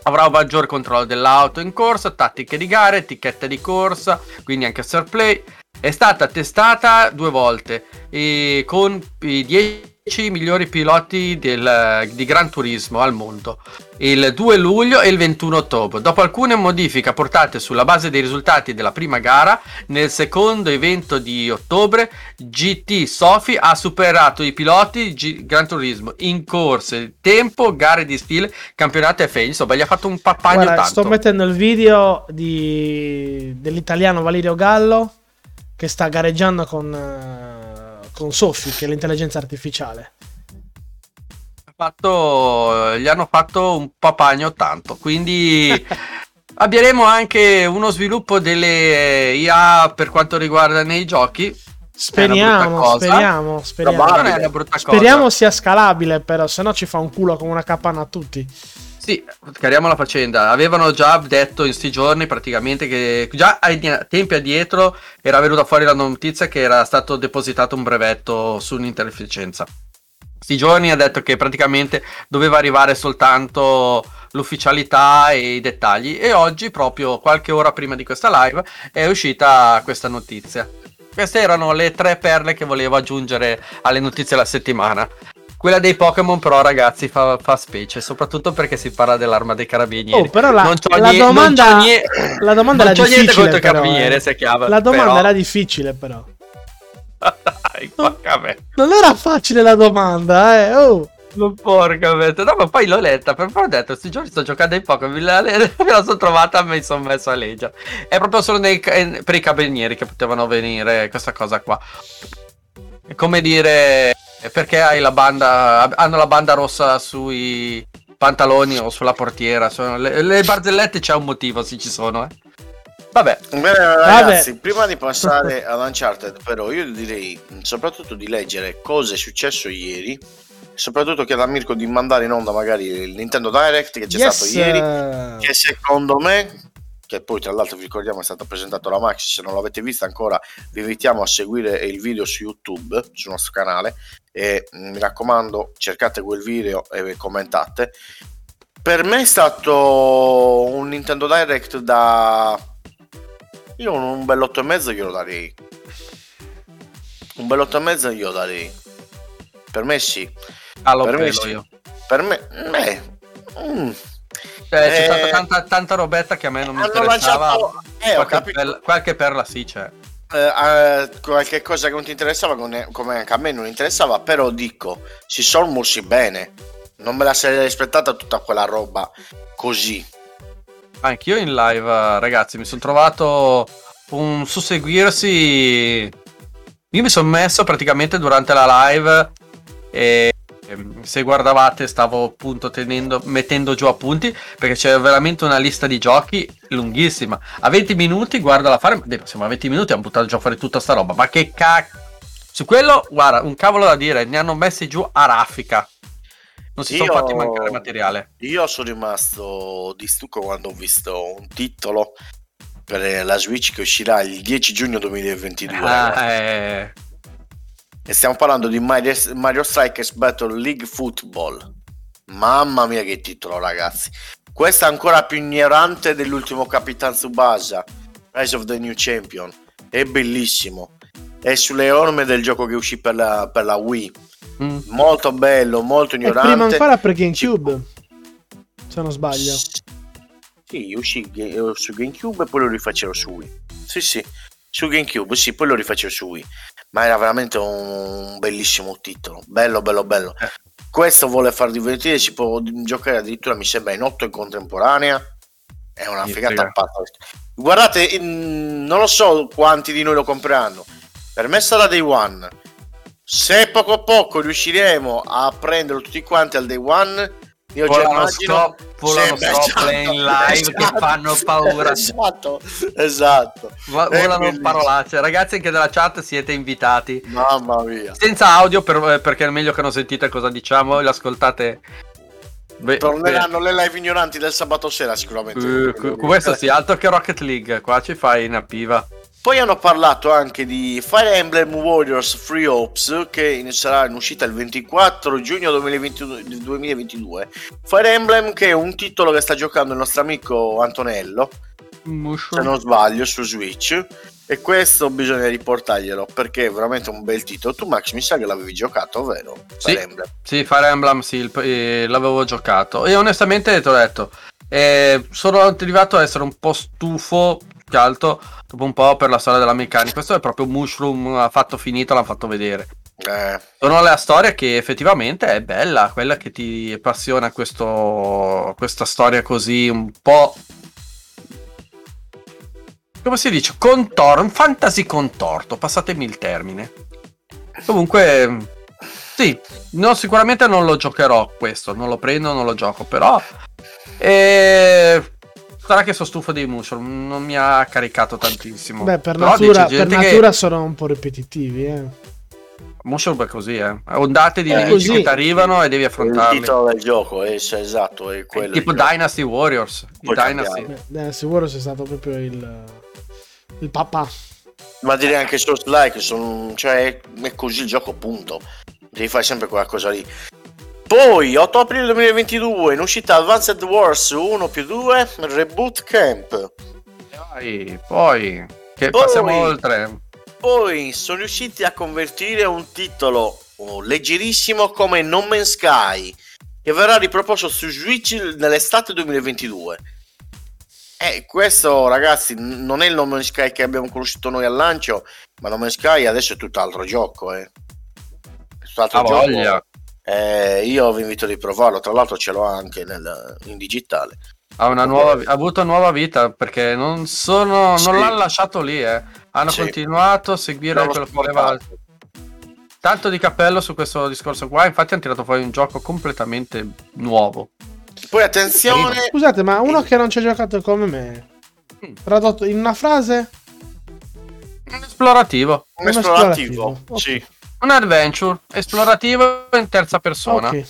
avrà un maggior controllo dell'auto in corsa, tattiche di gara, etichette di corsa, quindi anche surplay. È stata testata due volte e con i 10 10 migliori piloti del- di Gran Turismo al mondo il 2 luglio e il 21 ottobre. Dopo alcune modifiche apportate sulla base dei risultati della prima gara, nel secondo evento di ottobre, GT Sofi ha superato i piloti G- Gran Turismo in corse, tempo, gare di stile, campionato FA. Insomma, gli ha fatto un papagno Guarda, tanto. sto mettendo il video di- dell'italiano Valerio Gallo che sta gareggiando con, eh, con Sophie, che è l'intelligenza artificiale. fatto, gli hanno fatto un papagno tanto. Quindi avremo anche uno sviluppo delle IA per quanto riguarda nei giochi. Speriamo, speriamo, speriamo. Probabile. Non è una brutta Speriamo cosa. sia scalabile, però, se no ci fa un culo come una capanna a tutti. Sì, chiariamo la faccenda. Avevano già detto in sti giorni praticamente che già ai tempi addietro era venuta fuori la notizia che era stato depositato un brevetto su un'intelligenza. Sti giorni ha detto che praticamente doveva arrivare soltanto l'ufficialità e i dettagli e oggi proprio qualche ora prima di questa live è uscita questa notizia. Queste erano le tre perle che volevo aggiungere alle notizie della settimana. Quella dei Pokémon però ragazzi fa, fa specie, soprattutto perché si parla dell'arma dei carabinieri. Oh, però la, Non c'ho la nie- non domanda, c'ho nie- la domanda non era c'ho niente difficile. contro però, carabinieri, eh. se chiama. La domanda però- era difficile, però. Dai, porca me. Non era facile la domanda, eh. Oh. Ma Porca mente. No, ma poi l'ho letta. Per poi ho detto, questi giorni sto giocando ai Pokémon. Me la, me la sono trovata e mi sono messo a leggere. È proprio solo nei- per i carabinieri che potevano venire questa cosa qua. È come dire, perché hai la banda, hanno la banda rossa sui pantaloni o sulla portiera. Sono le, le barzellette c'è un motivo, se ci sono, eh. Vabbè, Bene, ragazzi, prima di passare ad Uncharted, però, io direi soprattutto di leggere cosa è successo ieri. Soprattutto chiedo a Mirko di mandare in onda magari il Nintendo Direct che c'è Yes, stato ieri. eh, Che secondo me, che poi tra l'altro vi ricordiamo è stato presentato da Max, se non l'avete visto ancora, vi invitiamo a seguire il video su YouTube, sul nostro canale. E mm, mi raccomando, cercate quel video e commentate. Per me è stato un Nintendo Direct da. Io un, un bell'otto e mezzo glielo darei. Un bell'otto e mezzo glielo darei. Per me sì. allo Per me sì. io. Per me. eh, mm. Cioè, c'è Eh, stata tanta, tanta robetta che a me non mi interessava. lanciato. Eh, qualche, perla, qualche perla sì c'è. Eh, qualche cosa che non ti interessava, come anche a me non interessava, però dico, si sono mossi bene. Non me la sarei aspettata tutta quella roba così. Anch'io in live, ragazzi, mi sono trovato un susseguirsi. Io mi sono messo praticamente durante la live e se guardavate stavo appunto tenendo, mettendo giù appunti perché c'è veramente una lista di giochi lunghissima. A 20 minuti, guardala fare, ma siamo a 20 minuti, hanno buttato già fuori tutta sta roba. Ma che cacchio! Su quello, guarda, un cavolo da dire, ne hanno messi giù a raffica. Non si sono Io- fatti mancare materiale. Io sono rimasto di stucco quando ho visto un titolo per la Switch che uscirà il 10 giugno 2022. Ah, eh, E stiamo parlando di Mario, Strikers Battle League Football. Mamma mia che titolo ragazzi. Questo è ancora più ignorante dell'ultimo Capitan Tsubasa, Rise of the New Champion. È bellissimo. È sulle orme del gioco che uscì per la, per la Wii. mm. Molto bello, molto E ignorante. prima ancora per GameCube. Se non sbaglio. Sì, uscì eh, su GameCube e poi lo rifacero su Wii. Sì, sì, su GameCube, sì, poi lo rifacero su Wii. Ma era veramente un bellissimo titolo. Bello, bello, bello. Eh. Questo vuole far divertire, si può giocare addirittura, mi sembra, in 8 in contemporanea. È una figata pazza. Guardate, non lo so quanti di noi lo compreranno. Per me sarà Day One. Se poco a poco riusciremo a prenderlo tutti quanti al Day One, io volano stop, volano stop esatto, in live che esatto, fanno paura. Esatto, esatto. Volano parolacce. Ragazzi, anche della chat siete invitati. Mamma mia. Senza audio, per- eh, perché è meglio che non sentite cosa diciamo. Lo ascoltate. Beh, Torneranno le live ignoranti del sabato sera sicuramente. beh, eh, questo sì, altro che Rocket League. Qua ci fai una piva. Poi hanno parlato anche di Fire Emblem Warriors Free Ops che sarà in uscita il 24 giugno 2022, 2022. Fire Emblem che è un titolo che sta giocando il nostro amico Antonello, se non sbaglio, su Switch. E questo bisogna riportarglielo perché è veramente un bel titolo. Tu, Max, mi sa che l'avevi giocato, vero? Sì. Fire Emblem. Sì, Fire Emblem sì, eh, l'avevo giocato. E onestamente ti ho detto, eh, sono arrivato a essere un po' stufo, più che altro, dopo un po' per la storia della meccanica. Questo è proprio Mushroom, ha fatto finito, l'hanno fatto vedere. Eh, Sono la storia che effettivamente è bella, quella che ti appassiona questo, questa storia così un po'... Come si dice? Contorto, un fantasy contorto, passatemi il termine. Comunque, sì, no, sicuramente non lo giocherò questo, non lo prendo, non lo gioco, però... eh, sarà che sono stufo dei mushroom, non mi ha caricato tantissimo. Beh, per Però natura, per gente che- natura sono un po' ripetitivi, eh. Mushroom è così, eh. Ondate di Eh, nemici che ti arrivano e devi il affrontarli. titolo del gioco è sì, esatto, è quello. tipo il gioco. Dynasty Warriors. Il Dynasty. Beh, sicuro sia stato proprio il, il papà. Ma direi anche Souls like, sono, cioè è così il gioco, punto. Devi fare sempre quella cosa lì. Poi, 8 aprile 2022, in uscita Advanced Wars 1 più 2, Reboot Camp. Dai, poi che Poi- passiamo oltre. Poi sono riusciti a convertire un titolo oh, leggerissimo come No Man's Sky, che verrà riproposto su Switch nell'estate 2022. E questo, ragazzi, non è il No Man's Sky che abbiamo conosciuto noi al lancio, ma No Man's Sky adesso è tutt'altro gioco, eh. È tutt'altro Ha gioco. voglia. Eh, io vi invito a riprovarlo, tra l'altro ce l'ho anche nel- in digitale. Ha, una nuova, ha avuto nuova vita perché non sono. Sì. Non l'hanno lasciato lì, eh. Hanno Sì. continuato a seguire L'hanno quello che voleva. Tanto di cappello su questo discorso qua. Infatti, hanno tirato fuori un gioco completamente nuovo. Poi attenzione, Scusate, ma uno che non ci ha giocato come me, Mm. tradotto in una frase? Un esplorativo. un un esplorativo. esplorativo, ok. Sì. Un adventure esplorativo in terza persona. Ok.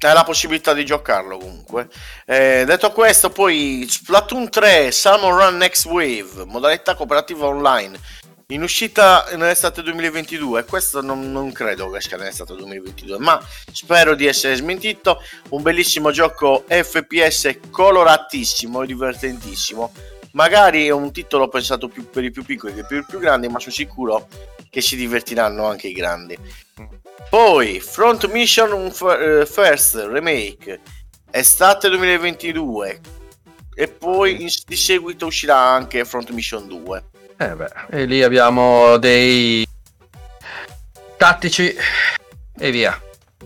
Hai la possibilità di giocarlo comunque. Eh, detto questo, poi Splatoon 3, Salmon Run Next Wave, modalità cooperativa online, in uscita nell'estate 2022. Questo non, non credo che esca nell'estate 2022, ma spero di essere smentito. Un bellissimo gioco FPS coloratissimo e divertentissimo. Magari è un titolo pensato più per i più piccoli che per i più grandi, ma sono sicuro che si divertiranno anche i grandi. Poi Front Mission eh, First Remake estate 2022 e poi in- di seguito uscirà anche Front Mission 2. Eh beh, e lì abbiamo dei tattici e via.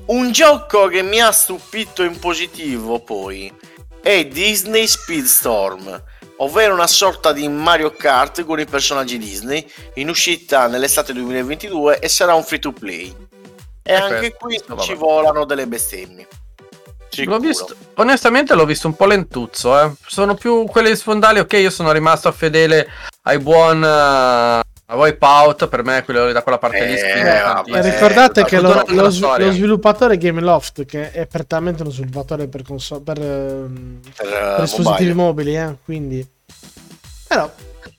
Un gioco che mi ha stupito in positivo poi è Disney Speedstorm, ovvero una sorta di Mario Kart con i personaggi Disney, in uscita nell'estate 2022 e sarà un free to play. E Eh, anche qui ci volano delle bestemmie. L'ho visto, onestamente l'ho visto un po' lentuzzo, eh. Sono più quelli sfondali, ok, io sono rimasto fedele ai buon uh, Wipeout, per me quello da quella parte lì Eh, spinge vabbè. E tantissimo. ricordate che lo, lo, lo sviluppatore Gameloft, che è prettamente uno sviluppatore per, console, per, ehm, per, per eh, dispositivi mobile. mobili, eh, quindi... Però,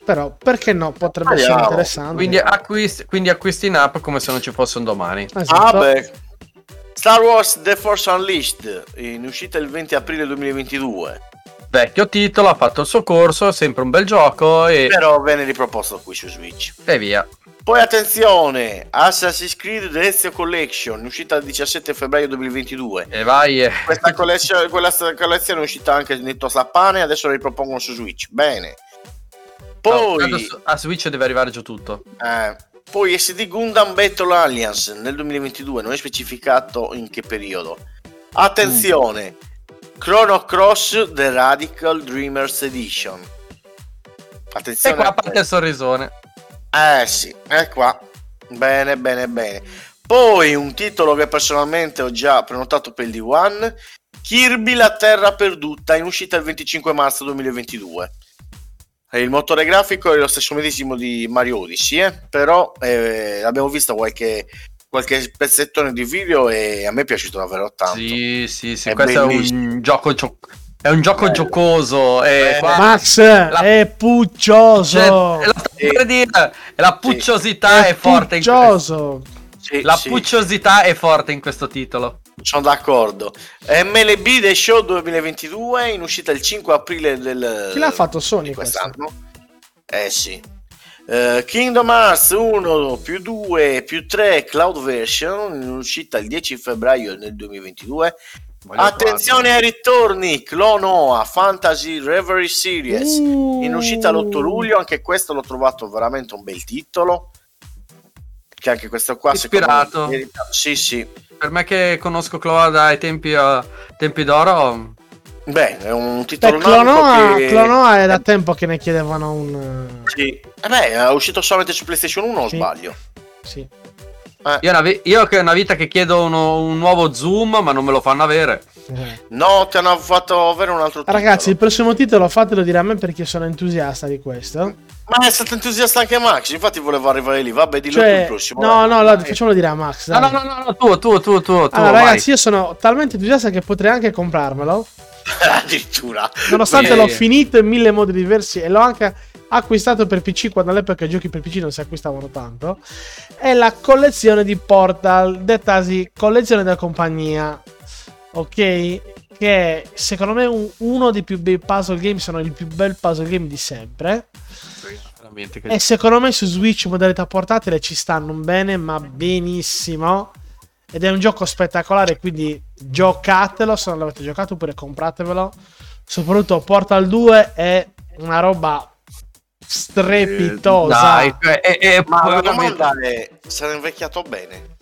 però, perché no? Potrebbe Speriamo. essere interessante. Quindi acquisti, quindi acquisti in app come se non ci fosse un domani. Esatto. Ah, beh. Star Wars The Force Unleashed, in uscita il 20 aprile 2022. Vecchio titolo, ha fatto il suo corso, sempre un bel gioco e, Però venne riproposto qui su Switch. e via. Poi attenzione, Assassin's Creed The Ezio Collection, uscita il 17 febbraio 2022. E vai. eh. Questa collezione, collezione è uscita anche netto Slappane, adesso la ripropongono su Switch. Bene. No, Poi, su- a Switch deve arrivare giù tutto. eh, poi SD Gundam Battle Alliance nel 2022, non è specificato in che periodo. Attenzione, Chrono Cross The Radical Dreamers Edition. E Attenzione. qua a parte il sorrisone. Eh sì, è qua. Bene, bene, bene. Poi un titolo che personalmente ho già prenotato per il D1, Kirby la Terra Perduta, in uscita il 25 marzo 2022. E il motore grafico è lo stesso medesimo di Mario Odyssey, eh? però eh, abbiamo visto qualche, qualche pezzettone di video e a me è piaciuto davvero tanto. Sì, sì, sì. È questo è bellissimo. un gioco, gio- è un gioco Bello. giocoso. Bene. qua Max è puccioso. Cioè, la, per dire, la pucciosità è, forte. In, puccioso. Sì, la sì, pucciosità è forte in questo titolo. sono d'accordo. MLB The Show 2022, in uscita il 5 aprile del... Chi l'ha fatto Sony di questo? quest'anno. Eh sì. Eh, Kingdom Hearts 1 più 2 più 3 Cloud Version in uscita il 10 febbraio del 2022 Voglio attenzione ai ritorni Clonoa Fantasy Reverie Series Uh. in uscita l'8 luglio anche questo l'ho trovato veramente un bel titolo che anche questo qua me, Ispirato. merita- sì sì Per me che conosco Cloa dai tempi, eh, tempi d'oro, beh è un Beh, titolo Clonoa, nanico che Clonoa è da tempo che ne chiedevano un... sì. Eh beh, è uscito solamente su PlayStation 1 o Sì. sbaglio Sì. io, una vi- io che è una vita che chiedo uno- un nuovo zoom, ma non me lo fanno avere. Eh. no ti hanno fatto avere un altro titolo Ragazzi, il prossimo titolo fatelo dire a me perché sono entusiasta di questo. Ma è stato entusiasta anche Max, infatti volevo arrivare lì. Vabbè, dillo tu il Cioè, prossimo. no, no, Dai. facciamolo dire a Max. No, dai. no, no, no, tu, tu, tu, tu, tu. Allora, vai. ragazzi, io sono talmente entusiasta che potrei anche comprarmelo. Addirittura. Nonostante Sì. l'ho finito in mille modi diversi e l'ho anche acquistato per PC quando all'epoca i giochi per PC non si acquistavano tanto. È la collezione di Portal, dettasi collezione da compagnia. Ok? Che è, secondo me un- uno dei più bei puzzle game, sono il più bel puzzle game di sempre. Veramente che- E secondo me su Switch modalità portatile ci stanno bene, ma benissimo. Ed è un gioco spettacolare, quindi giocatelo se non l'avete giocato oppure compratevelo. Soprattutto Portal 2 è una roba strepitosa. Dai, è, è- è Ma la veramente- domanda è: sarà invecchiato bene?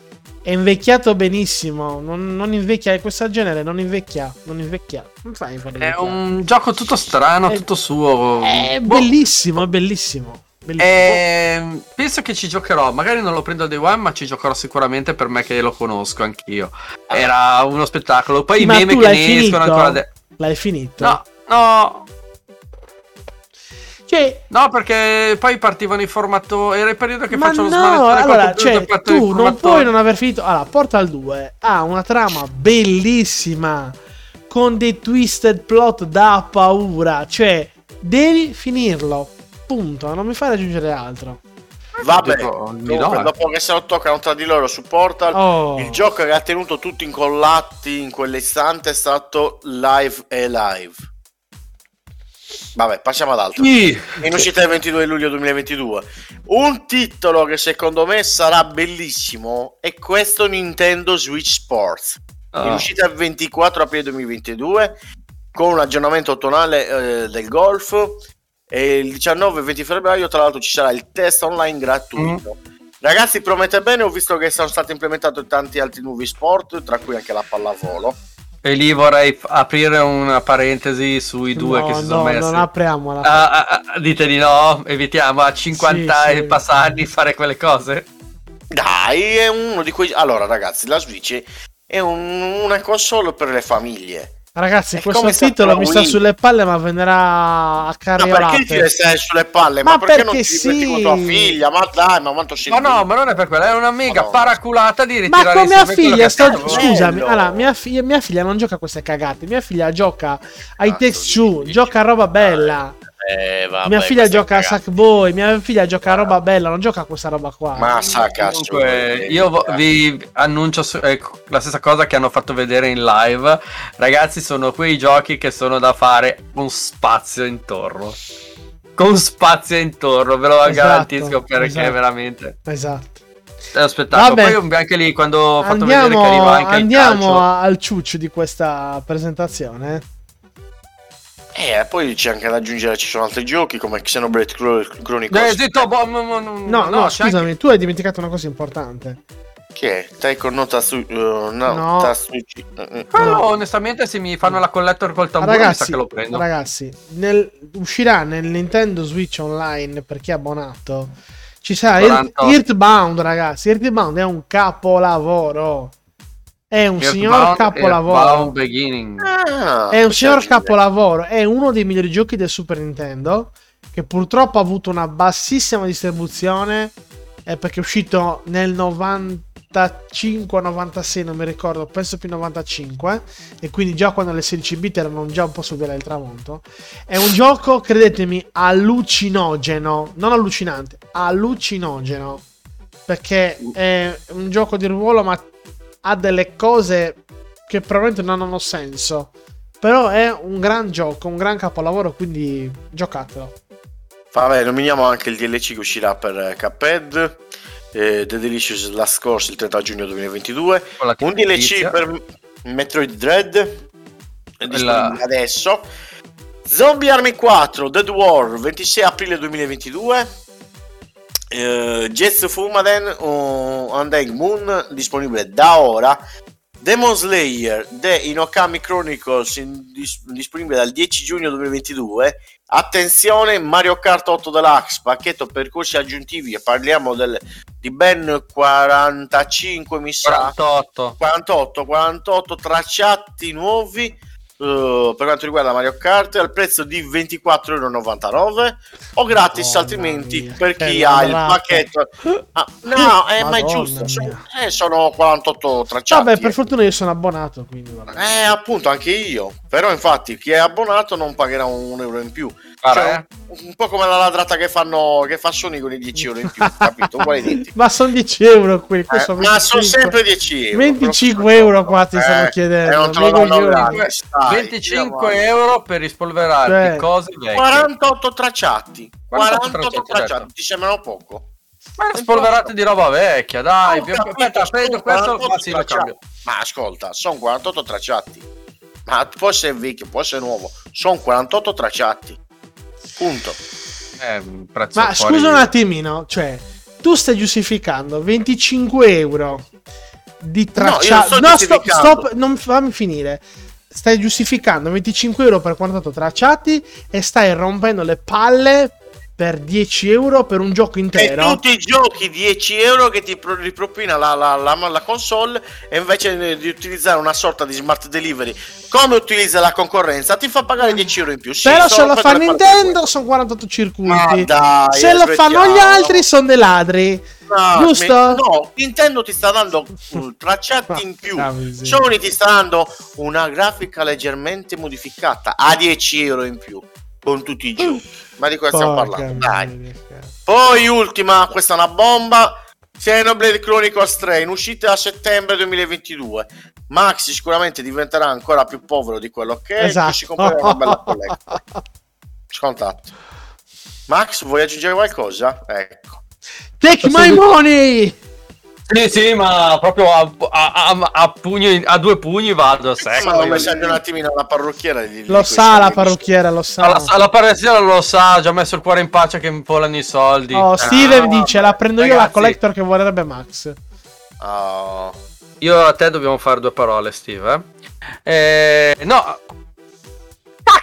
È invecchiato benissimo. Non, non invecchia questo genere, non invecchia. Non invecchia. Non fai è un gioco tutto strano, È- tutto suo. È Boh. bellissimo, è bellissimo. Ehm, penso che ci giocherò, magari non lo prendo al day one, ma ci giocherò sicuramente per me che lo conosco anch'io. Era uno spettacolo. Poi Sì, i ma meme che ne finito? escono ancora. de- L'hai finito? No, no, Cioè, no, perché poi partivano i formatori. Era il periodo che lo no, smanettone col allora, cioè, tu non puoi non aver finito. Allora, Portal 2 ha una trama bellissima con dei twisted plot da paura. Cioè, devi finirlo. Punto. Non mi fai aggiungere altro. Vabbè, comunque, do, dopo che se lo toccano tra di loro su Portal, Oh. il gioco che ha tenuto tutti incollati in quell'istante è stato Live e Live. Vabbè, passiamo ad altro. Sì. In uscita il 22 luglio 2022. Un titolo che secondo me sarà bellissimo è questo Nintendo Switch Sports. In Ah. uscita il 24 aprile 2022 con un aggiornamento tonale eh, del golf e il 19 e 20 febbraio tra l'altro ci sarà il test online gratuito. Ragazzi, promette bene, ho visto che sono stati implementati tanti altri nuovi sport, tra cui anche la pallavolo. E lì vorrei f- aprire una parentesi sui due no, che si no, sono messi. non apriamola. Ah, ah, ah, dite di no, evitiamo a 50 Sì, sì. e passarli fare quelle cose. Dai, è uno di quei... Allora, ragazzi, la Switch è un- una console per le famiglie. Ragazzi, è questo titolo mi sta sulle palle, ma venderà a Ma carriolate. perché ti deve stare sulle palle? Ma, Ma perché, non perché ti diverti sì. con tua figlia? Ma dai, ma quanto sei Ma no, ma non è per quello, è una mega Madonna. paraculata di Ma ritirare con mia figlia, sto... scusami, allora, mia, figlia, mia figlia non gioca a queste cagate. Mia figlia gioca ai Cazzo text di two, dici. gioca a roba bella. Eh, vabbè, mia figlia gioca a. Sackboy. Mia figlia gioca a roba bella, non gioca a questa roba qua. Ma sa cazzo. Comunque, eh, io vo- eh. vi annuncio su- ecco, la stessa cosa che hanno fatto vedere in live. Ragazzi, sono quei giochi che sono da fare con spazio intorno. Con spazio intorno, ve lo Esatto, garantisco perché esatto. veramente Esatto. è lo spettacolo. Vabbè. Poi anche lì quando ho fatto vedere che Andiamo, arriva anche il andiamo calcio. al ciuccio di questa presentazione. Eh, poi c'è anche da aggiungere, ci sono altri giochi come Xenoblade Chro- Chronicles. Eh, zitto, boh, no, no, no, c'è anche- scusami, tu hai dimenticato una cosa importante. Che è? Taiko no Tatsu... uh, no, No. Tatsuchi... eh, eh. Quello, No. onestamente, se mi fanno la collector col tamburo, mi sa Ragazzi, che lo prendo. ragazzi nel- uscirà nel Nintendo Switch Online per chi è abbonato. Ci sarà Earth- 48. Earthbound, ragazzi. Earthbound è un capolavoro. È un signor Earthbound- capolavoro. Earthbound Beginning. Ah, È un signor orribile. capolavoro. È uno dei migliori giochi del Super Nintendo. Che purtroppo ha avuto una bassissima distribuzione. eh, perché è uscito nel 95-96, non mi ricordo, penso più 95. E quindi già quando le 16 bit erano già un po' su via del tramonto. È un gioco, credetemi, allucinogeno. Non allucinante, allucinogeno. Perché è un gioco di ruolo, ma ha delle cose che probabilmente non hanno senso. Però è un gran gioco, un gran capolavoro, quindi giocatelo. Vabbè, nominiamo anche il DLC che uscirà per Cuphead, eh, The Delicious Last Course il 30 giugno 2022, Con la un DLC per Metroid Dread, Quella- adesso, Zombie Army 4 Dead War 26 aprile 2022, eh, Jets Fumaden o Undying Moon disponibile da ora, Demon Slayer The Inokami Chronicles in- dis- disponibile dal 10 giugno 2022 attenzione Mario Kart 8 Deluxe pacchetto percorsi aggiuntivi parliamo del- di ben 45 mi sa. 48. 48 48 tracciati nuovi eh, per quanto riguarda Mario Kart al prezzo di 24,99€ o gratis Madonna altrimenti mia, per chi ha il pacchetto Ah, no eh, ma è giusto sono, eh, sono 48 tracciati Vabbè, per eh. fortuna io sono abbonato, quindi vabbè. Eh, appunto, anche io. Però, infatti, chi è abbonato non pagherà un euro in più. Cioè, eh. un po' come la ladrata che fanno che fa Sony con i 10 euro in più, capito? Ma sono 10 euro quelli, qui Eh, sono ma sono 25. sempre 10 euro. 25 euro qua ti stanno chiedendo, non coglioni. gratis, dai, 25 andiamo euro per rispolverarti Cioè, cose vecchie. 48 tracciati. 48 48 tracciati, ti sembrano poco? Ma spolverate di roba vecchia, dai. Più- capito, prendo questo, 48 ma sì. Ma ascolta, sono 48 tracciati. Ma può essere vecchio, può essere nuovo. Sono 48 tracciati. Punto. Eh, Ma scusa un attimino, cioè, tu stai giustificando 25 euro di tracciati. sto No, stop, stop, non fammi finire. Stai giustificando 25 euro per 48 tracciati e stai rompendo le palle per 10 euro per un gioco E intero. tutti i giochi 10 euro che ti pro- ripropina la, la, la, la console e invece di utilizzare una sorta di smart delivery come utilizza la concorrenza ti fa pagare 10 euro in più. Sì, Però se lo fa Nintendo sono 48 circuiti. Ma dai, se lo fanno gli altri sono dei ladri. No, Giusto? No, Nintendo ti sta dando tracciati in più. Miseria. Sony ti sta dando una grafica leggermente modificata a 10 euro in più con tutti i giochi. Ma di questo stiamo parlando. Dai. Poi ultima, questa è una bomba. Xenoblade Chronicles 3 in uscita a settembre 2022. Max sicuramente diventerà ancora più povero di quello che è. Esatto. Si comprerà una bella collector. Scontato. Max, vuoi aggiungere qualcosa? Ecco. Take my money! Sì, sì, ma proprio a, a- a- a pugni- a due pugni vado a secco. Ma messaggio un attimino alla parrucchiera. di- di Lo sa la parrucchiera, lo sa. La, la parrucchiera lo sa, ha già messo il cuore in pace che mi volano i soldi. Oh, Steven Ah, dice: La prendo io la ragazzi. collector che vorrebbe Max. Oh. Io a te dobbiamo fare due parole, Steve. eh. Eh, no.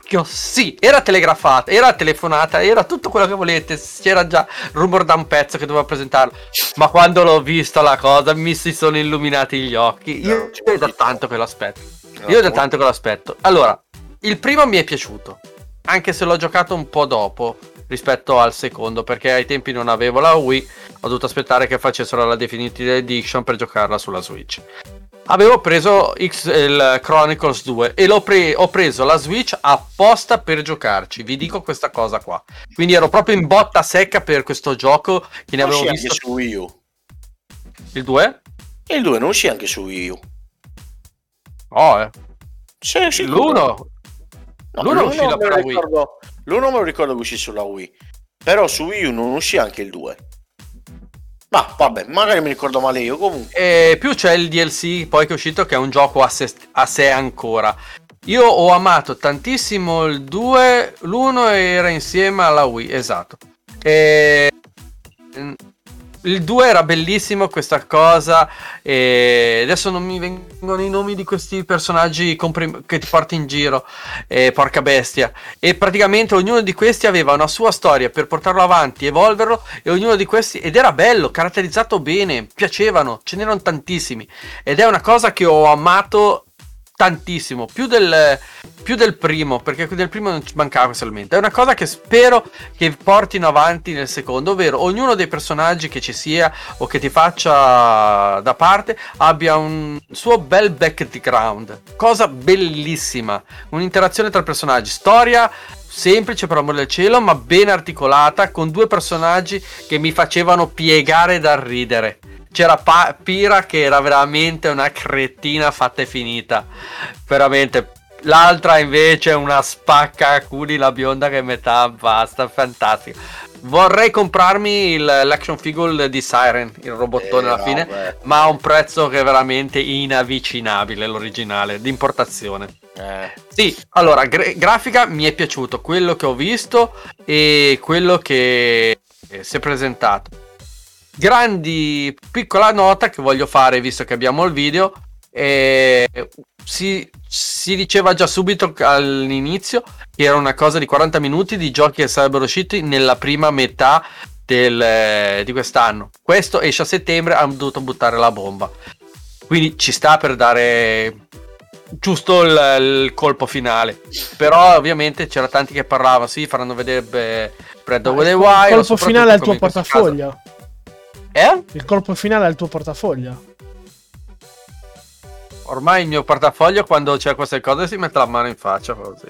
Cacchio, sì, era telegrafata, era telefonata, era tutto quello che volete. C'era già rumor da un pezzo che doveva presentarlo. Ma quando l'ho visto la cosa, mi si sono illuminati gli occhi. No, Io, è da tanto che lo aspetto. Io da tanto che lo aspetto. Allora, il primo mi è piaciuto, anche se l'ho giocato un po' dopo rispetto al secondo, perché ai tempi non avevo la Wii, ho dovuto aspettare che facessero la Definitive Edition per giocarla sulla Switch. Avevo preso X, il Chronicles 2 e l'ho pre- ho preso la Switch apposta per giocarci, vi dico questa cosa qua. Quindi ero proprio in botta secca per questo gioco che ne Non avevo uscì anche visto su Wii U. il 2? E il 2 non uscì anche su Wii U. Oh, eh. Sì, sì, L'1 No, L'uno l'uno uscì la Wii. ricordo- L'uno me lo ricordo che uscì sulla Wii. Però su Wii U non uscì anche il 2. Ma vabbè, magari mi ricordo male io. Comunque, E più c'è il DLC poi che è uscito che è un gioco a sé, a sé ancora. Io ho amato tantissimo il 2, l'1 era insieme alla Wii, esatto. E... Il 2 era bellissimo questa cosa e adesso non mi vengono i nomi di questi personaggi comprim- che ti porti in giro, e porca bestia. E praticamente ognuno di questi aveva una sua storia per portarlo avanti, evolverlo e ognuno di questi ed era bello, caratterizzato bene, piacevano, ce n'erano tantissimi ed è una cosa che ho amato tantissimo, più del, più del primo, perché del primo non ci mancava questo elemento. È una cosa che spero che portino avanti nel secondo, ovvero ognuno dei personaggi che ci sia o che ti faccia da parte abbia un suo bel background, cosa bellissima, un'interazione tra personaggi, storia semplice per amore del cielo, ma ben articolata, con due personaggi che mi facevano piegare dal ridere. C'era Pa- Pira che era veramente una cretina fatta e finita. Veramente L'altra invece è una spacca culi la bionda che metà basta, fantastica. Vorrei comprarmi il, l'action figure di Siren, il robottone Eh, alla no, fine, beh. ma a un prezzo che è veramente inavvicinabile, l'originale, di importazione. Eh, Sì, allora, gra- grafica mi è piaciuto, quello che ho visto e quello che si è presentato. Grandi, piccola nota che voglio fare, visto che abbiamo il video, eh, si, si diceva già subito all'inizio che era una cosa di 40 minuti di giochi che sarebbero usciti nella prima metà del, eh, di quest'anno. Questo esce a settembre, hanno dovuto buttare la bomba. Quindi ci sta per dare giusto il, il colpo finale. Però ovviamente c'era tanti che parlavano, sì, faranno vedere Breath of the il Wild. colpo soprattutto finale il come tuo portafoglio. caso. Eh? Il colpo finale è il tuo portafoglio. Ormai il mio portafoglio quando c'è queste cose si mette la mano in faccia così.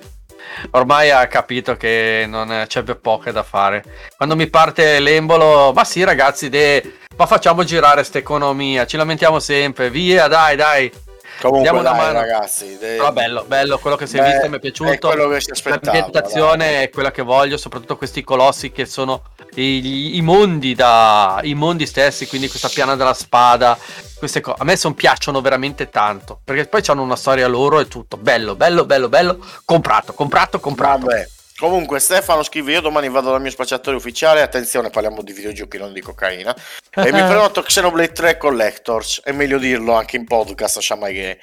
Ormai ha capito che non c'è più poco da fare. Quando mi parte l'embolo, ma sì ragazzi, de- ma facciamo girare sta economia, ci lamentiamo sempre, via dai dai. Comunque, Diamo una dai, mano. ragazzi. de- Però bello, bello, quello che si è Beh, visto mi è piaciuto. È quello che si aspettava. L'ambientazione dai. è quella che voglio, soprattutto questi colossi che sono i, i mondi da i mondi stessi, quindi questa piana della spada, queste cose. A me son piacciono veramente tanto, perché poi hanno una storia loro e tutto. Bello, bello, bello, bello. Comprato, comprato, comprato. Vabbè. Comunque Stefano scrive io domani vado dal mio spacciatore ufficiale, attenzione parliamo di videogiochi non di cocaina, e mi prenoto Xenoblade 3 Collectors, è meglio dirlo anche in podcast, lasciamo che...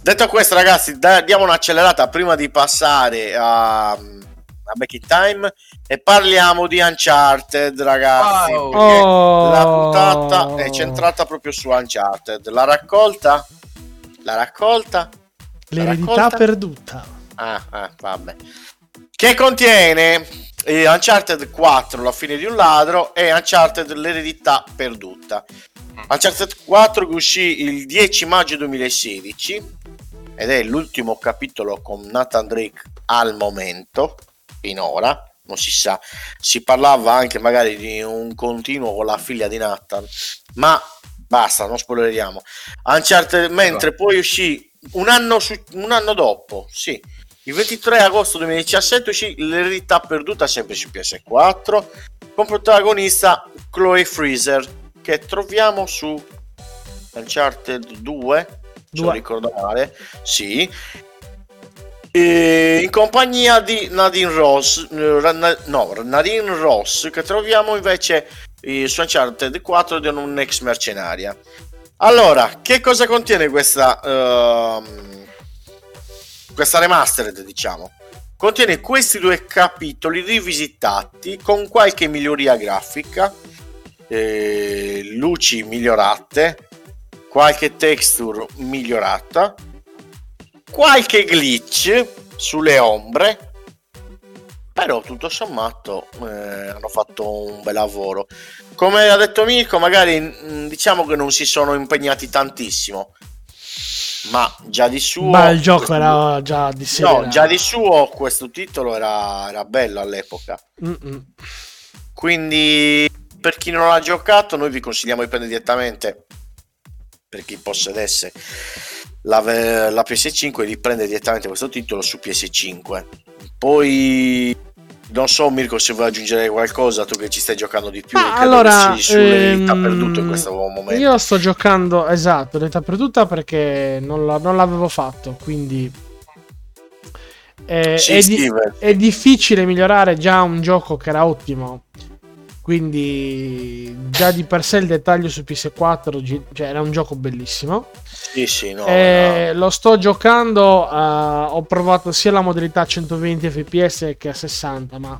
Detto questo ragazzi, da- diamo un'accelerata prima di passare a, a Back in Time e parliamo di Uncharted ragazzi, Wow. perché Oh. la puntata è centrata proprio su Uncharted, la raccolta... La raccolta... L'eredità raccolta? perduta. Ah, ah, vabbè. Che contiene eh, Uncharted 4, la fine di un ladro, e Uncharted l'eredità perduta. Uncharted 4 che uscì il 10 maggio 2016 ed è l'ultimo capitolo con Nathan Drake al momento, finora, non si sa. Si parlava anche magari di un continuo con la figlia di Nathan, ma basta, non spoileriamo. Uncharted, mentre poi uscì un anno, su- un anno dopo, sì, il 23 agosto 2017 uscì l'eredità perduta sempre su PS4 con protagonista Chloe Freezer che troviamo su Uncharted 2 se non ricordo male sì. In compagnia di Nadine Ross eh, no Nadine Ross che troviamo invece eh, su Uncharted 4 di un ex mercenaria. Allora che cosa contiene questa ehm, questa remastered diciamo. Contiene questi due capitoli rivisitati con qualche miglioria grafica eh, luci migliorate qualche texture migliorata qualche glitch sulle ombre però tutto sommato eh, hanno fatto un bel lavoro. Come ha detto Mirko magari mm, diciamo che non si sono impegnati tantissimo ma già di suo Ma il gioco era già di serie. No, già di suo questo titolo era, era bello all'epoca. Mm-mm. Quindi per chi non l'ha giocato, noi vi consigliamo di prendere direttamente per chi possedesse la, la PS5 di prendere direttamente questo titolo su PS5. Poi non so Mirko se vuoi aggiungere qualcosa tu che ci stai giocando di più credo allora, sull'età ehm, perduto in questo momento. Io sto giocando, esatto, l'età perduta perché non, la- non l'avevo fatto, quindi... eh, Sì, è, di- è difficile migliorare già un gioco che era ottimo. Quindi già di per sé il dettaglio su PS4 gi- cioè, era un gioco bellissimo. Sì, sì, no, Eh, Lo sto giocando, eh, ho provato sia la modalità 120 fps che a 60, ma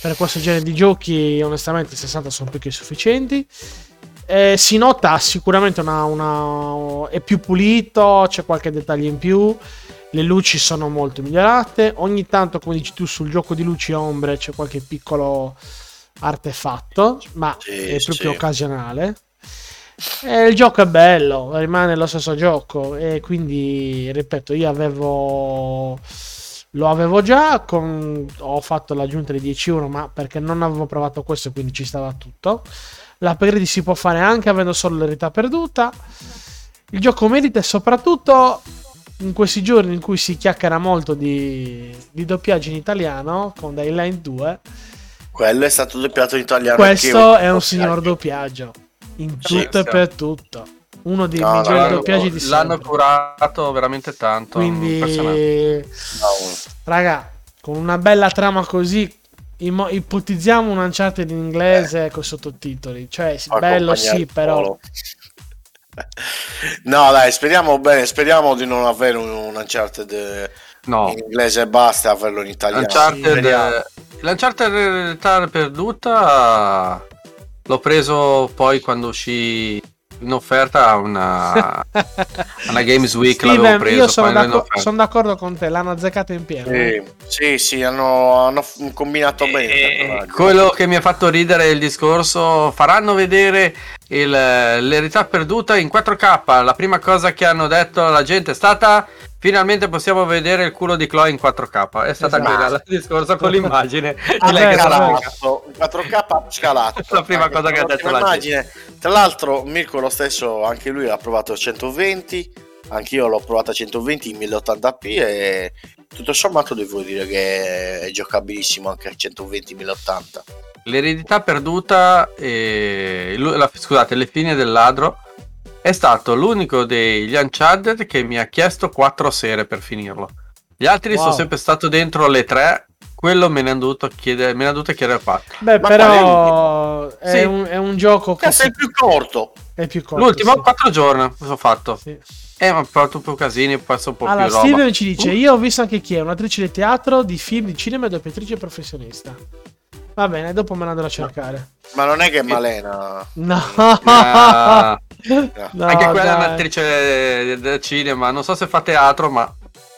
per questo genere di giochi onestamente 60 sono più che sufficienti. Eh, si nota sicuramente una, una- è più pulito, c'è qualche dettaglio in più, le luci sono molto migliorate, ogni tanto come dici tu sul gioco di luci e ombre c'è qualche piccolo artefatto, ma Sì, è proprio sì. occasionale. Eh, il gioco è bello, rimane lo stesso gioco e quindi, ripeto, io avevo... Lo avevo già, con- ho fatto l'aggiunta di 10 euro, ma perché non avevo provato questo, quindi ci stava tutto. L'upgrade si può fare anche avendo solo l'eredità perduta. Il gioco merita e soprattutto in questi giorni in cui si chiacchiera molto di, di doppiaggio in italiano con Dayline 2, Quello è stato doppiato in italiano. questo è un signor doppiaggio in tutto e per tutto. Uno dei No, migliori l'hanno- doppiaggi di L'hanno sempre. curato veramente tanto. Quindi, raga, con una bella trama così, imo- ipotizziamo un Uncharted in inglese con sottotitoli. Cioè, sì, bello sì, però... No, dai, speriamo bene. Speriamo di non avere un, un Uncharted eh, No, in inglese e basta, averlo in italiano. Eh, l'Uncharted Realtà perduta l'ho preso poi quando uscì in offerta a una, una Games Week l'avevo Steven, preso io sono, d'accordo, sono d'accordo con te, l'hanno azzeccato in pieno. eh. Sì, sì, sì, hanno, hanno combinato bene. il E personaggio. quello che mi ha fatto ridere è il discorso faranno vedere il- l'eredità perduta in 4K la prima cosa che hanno detto alla gente è stata finalmente possiamo vedere il culo di Chloe in 4K è stata Esatto. quella il discorso con l'immagine Ah, di lei beh, che scalato, in 4K scalato. La prima Anche cosa che ha detto la immagine. Tra l'altro, Mirko lo stesso, anche lui ha provato a 120, anch'io l'ho provato a 120 in 1080p e tutto sommato devo dire che è giocabilissimo anche a 120 1080. L'eredità perduta, e la- scusate, le fine del ladro, è stato l'unico degli Uncharted che mi ha chiesto quattro sere per finirlo. Gli altri Wow. sono sempre stato dentro le tre, quello me ne hanno dovuto chiedere, me ne ha dovuto chiedere quattro. Beh, Ma però è, Sì. un, è un gioco che Questo è più corto. è più corto. L'ultimo, sì. quattro giorni, ho fatto. Sì. Eh, ma ho fatto un po' casini, poi sono un po' Allora, più roba. Steven ci dice: Uh. Io ho visto anche chi è un'attrice di teatro, di film, di cinema e doppiatrice professionista. Va bene, dopo me la andrò a cercare. Ma non è che è Malena. No, Ah, No, anche quella è dai. un'attrice del cinema, non so se fa teatro, ma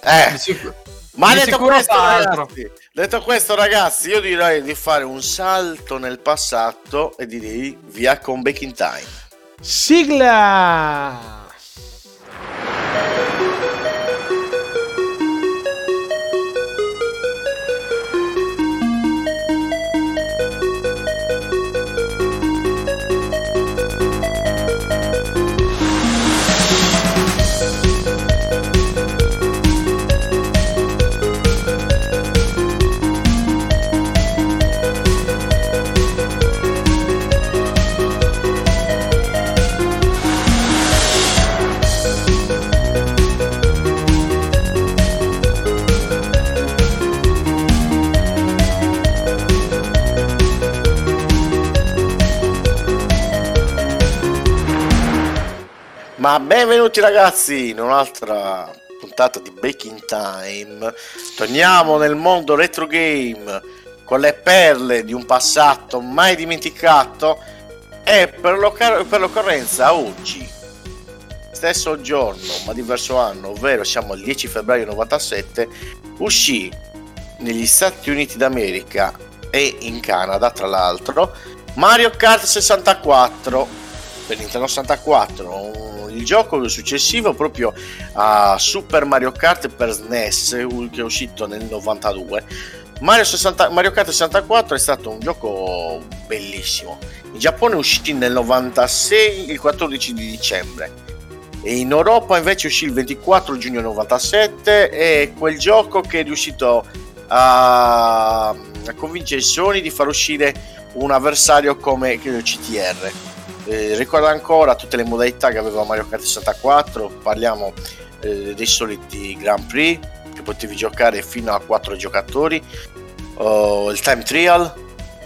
Eh, di sicuro- ma di detto questo, ragazzi, detto questo, ragazzi, io direi di fare un salto nel passato e direi via con Baking Time. Sigla! Ma benvenuti ragazzi in un'altra puntata di Baking Time. Torniamo nel mondo retro game con le perle di un passato mai dimenticato e per, l'occur- per l'occorrenza oggi, stesso giorno ma diverso anno, ovvero siamo al 10 febbraio 97, uscì negli Stati Uniti d'America e in Canada tra l'altro Mario Kart 64 per Nintendo 64 un- il gioco successivo proprio a Super Mario Kart per SNES che è uscito nel 92 Mario, 60 Mario Kart 64 è stato un gioco bellissimo. In Giappone uscì nel 96 il 14 di dicembre. E in Europa invece uscì il 24 giugno 97 e quel gioco che è riuscito a, a convincere Sony di far uscire un avversario come CTR eh, ricordo ancora tutte le modalità che aveva Mario Kart 64 parliamo eh, dei soliti Grand Prix che potevi giocare fino a 4 giocatori oh, il time trial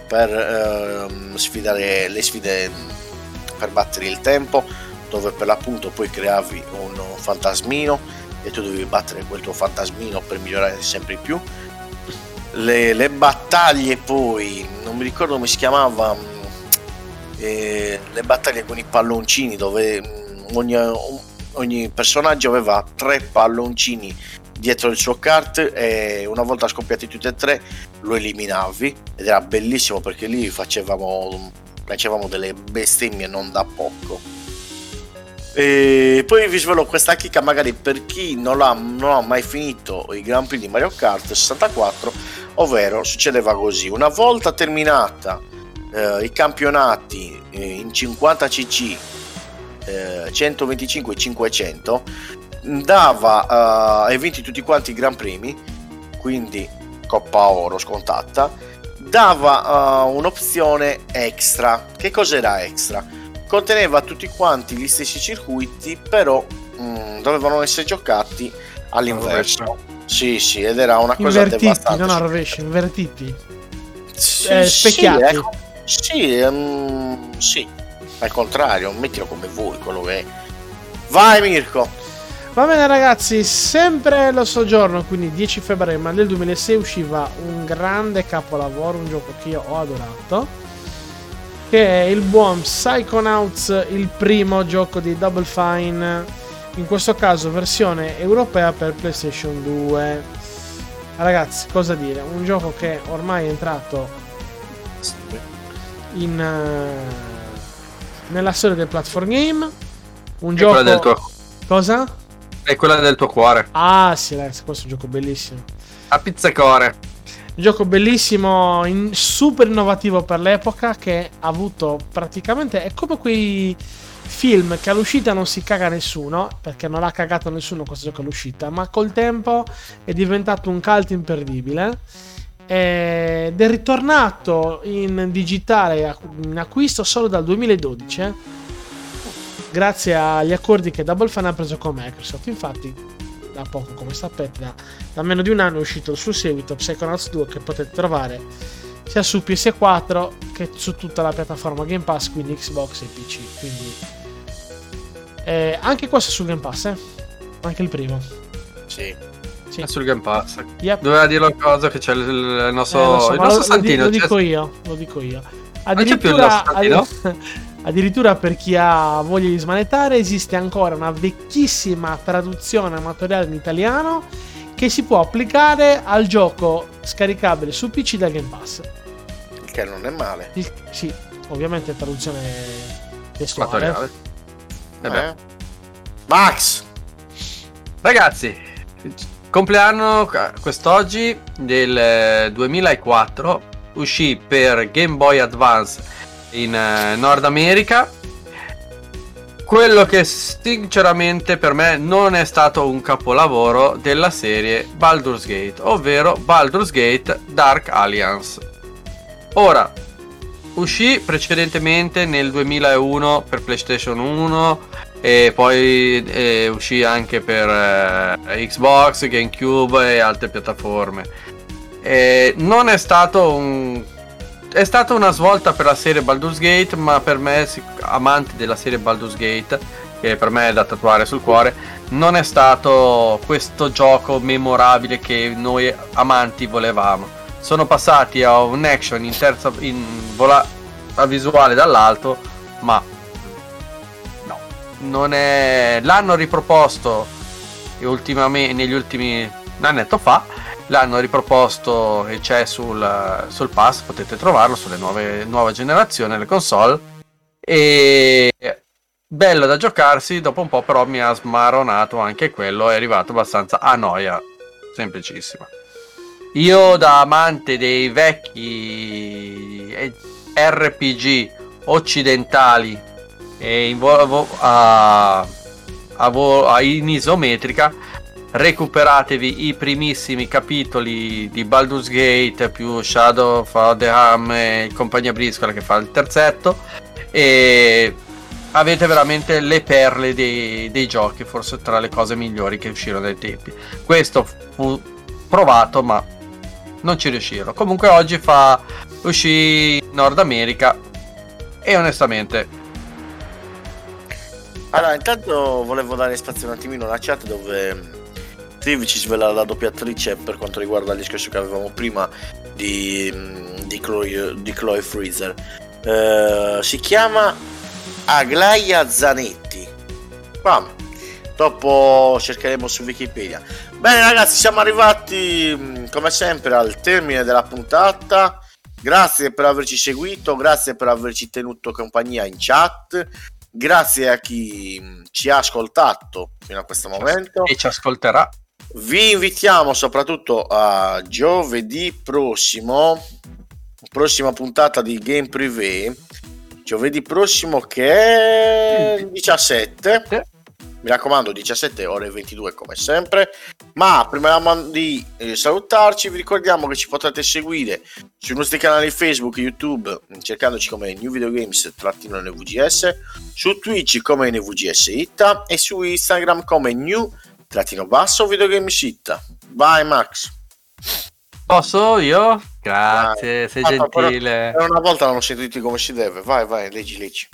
per ehm, sfidare le sfide per battere il tempo dove per l'appunto poi creavi un, un fantasmino e tu dovevi battere quel tuo fantasmino per migliorare sempre di più. Le, le battaglie poi non mi ricordo come si chiamava eh, le battaglie con i palloncini dove mm, ogni, ogni personaggio aveva tre palloncini dietro il suo kart e una volta scoppiati tutti e tre lo eliminavi ed era bellissimo perché lì facevamo facevamo delle bestemmie non da poco. E poi vi svelo questa chicca magari per chi non ha, non ha mai finito i Grand Prix di Mario Kart 64 ovvero succedeva così. Una volta terminata eh, i campionati eh, in 50 cc eh, 125 e 500 dava, uh, hai vinti tutti quanti i Gran Premi, quindi Coppa Oro scontata, dava uh, un'opzione extra. Che cos'era extra? Conteneva tutti quanti gli stessi circuiti, però mh, dovevano essere giocati all'inverso. Sì, sì, ed era una cosa Invertiti, devastante. non a rovescio, invertiti. Sì, eh, sì, specchiati. ecco, sì, ehm, sì, al contrario, mettilo come vuoi, quello che è. Vai Mirko! Va bene ragazzi, sempre lo soggiorno, quindi 10 febbraio ma del 2006 usciva un grande capolavoro, un gioco che io ho adorato, che è il buon Psychonauts, il primo gioco di Double Fine, in questo caso versione europea per PlayStation 2. Ragazzi, cosa dire? Un gioco che ormai è entrato in, eh, nella storia del platform game. Un È gioco... del tuo, Cosa? è quella del tuo cuore. Ah, sì, ragazzi, questo è un gioco bellissimo. A pizzacore. Un gioco bellissimo, in- super innovativo per l'epoca, che ha avuto praticamente. È come quei film che all'uscita non si caga nessuno, perché non ha cagato nessuno questo gioco all'uscita, ma col tempo è diventato un cult imperdibile. Ed è ritornato in digitale in acquisto solo dal 2012. eh. Grazie agli accordi che Double Fine ha preso con Microsoft. Infatti, da poco, come sapete, da, da meno di un anno è uscito il suo seguito, Psychonauts 2, che potete trovare sia su PS4 che su tutta la piattaforma Game Pass, quindi Xbox e PC. Quindi, eh, anche questo su Game Pass, eh? Anche il primo. Sì. Sì. È sul Game Pass. Yep. Doveva dire una cosa che c'è il, il nostro, Eh, lo so, il nostro lo, Santino. lo dico io, lo dico io. c'è più il Addirittura, nostro Santino? addi- addirittura per chi ha voglia di smanettare esiste ancora una vecchissima traduzione amatoriale in italiano che si può applicare al gioco scaricabile su PC da Game Pass. Il che non è male. Il- sì, ovviamente traduzione testuale. Amatoriale. Eh. Eh? Max! Ragazzi, compleanno eh, quest'oggi del eh, 2004 uscì per Game Boy Advance in eh, Nord America. Quello che sinceramente per me non è stato un capolavoro della serie Baldur's Gate, ovvero Baldur's Gate Dark Alliance. Ora, uscì precedentemente nel 2001 per PlayStation 1 e poi eh, uscì anche per eh, Xbox, GameCube e altre piattaforme. E non è stato un è stata una svolta per la serie Baldur's Gate, ma per me, amante della serie Baldur's Gate, che per me è da tatuare sul cuore, non è stato questo gioco memorabile che noi amanti volevamo. Sono passati a un action in terza in vola- a visuale dall'alto, ma non è l'hanno riproposto negli ultimi un annetto fa l'hanno riproposto e c'è sul, sul pass potete trovarlo sulle nuove nuova generazione le console. E bello da giocarsi dopo un po' però mi ha smaronato anche quello è arrivato abbastanza a noia semplicissima. Io da amante dei vecchi eh, RPG occidentali a, a a- in isometrica recuperatevi i primissimi capitoli di Baldur's Gate più Shadow of the Ham e compagnia briscola che fa il terzetto e avete veramente le perle dei, dei giochi forse tra le cose migliori che uscirono dai tempi. Questo fu provato ma non ci riuscirono. Comunque oggi fa uscì in Nord America e onestamente Allora, intanto volevo dare spazio un attimino alla chat dove mm, Steve ci svela la doppiatrice per quanto riguarda il discorso che avevamo prima di, mm, di, Chloe, di Chloe Freezer. Eh, si chiama Aglaia Zanetti. Qua, dopo cercheremo su Wikipedia. Bene ragazzi, siamo arrivati mm, come sempre al termine della puntata. Grazie per averci seguito, grazie per averci tenuto compagnia in chat. Grazie a chi ci ha ascoltato fino a questo momento. e ci ascolterà Vi invitiamo soprattutto a giovedì prossimo, prossima puntata di Game Privé. Giovedì prossimo che è il 17. Mi raccomando, 17 ore 22 come sempre. Ma prima di eh, salutarci, vi ricordiamo che ci potrete seguire sui nostri canali Facebook e YouTube, cercandoci come New Video Games-NVGS, su Twitch come NVGS Itta e su Instagram come New Basso Video Games Itta. Vai Max! Posso io? Grazie, vai. sei ah, gentile. Per una volta non ho sentito come si deve. Vai, vai, leggi, leggi.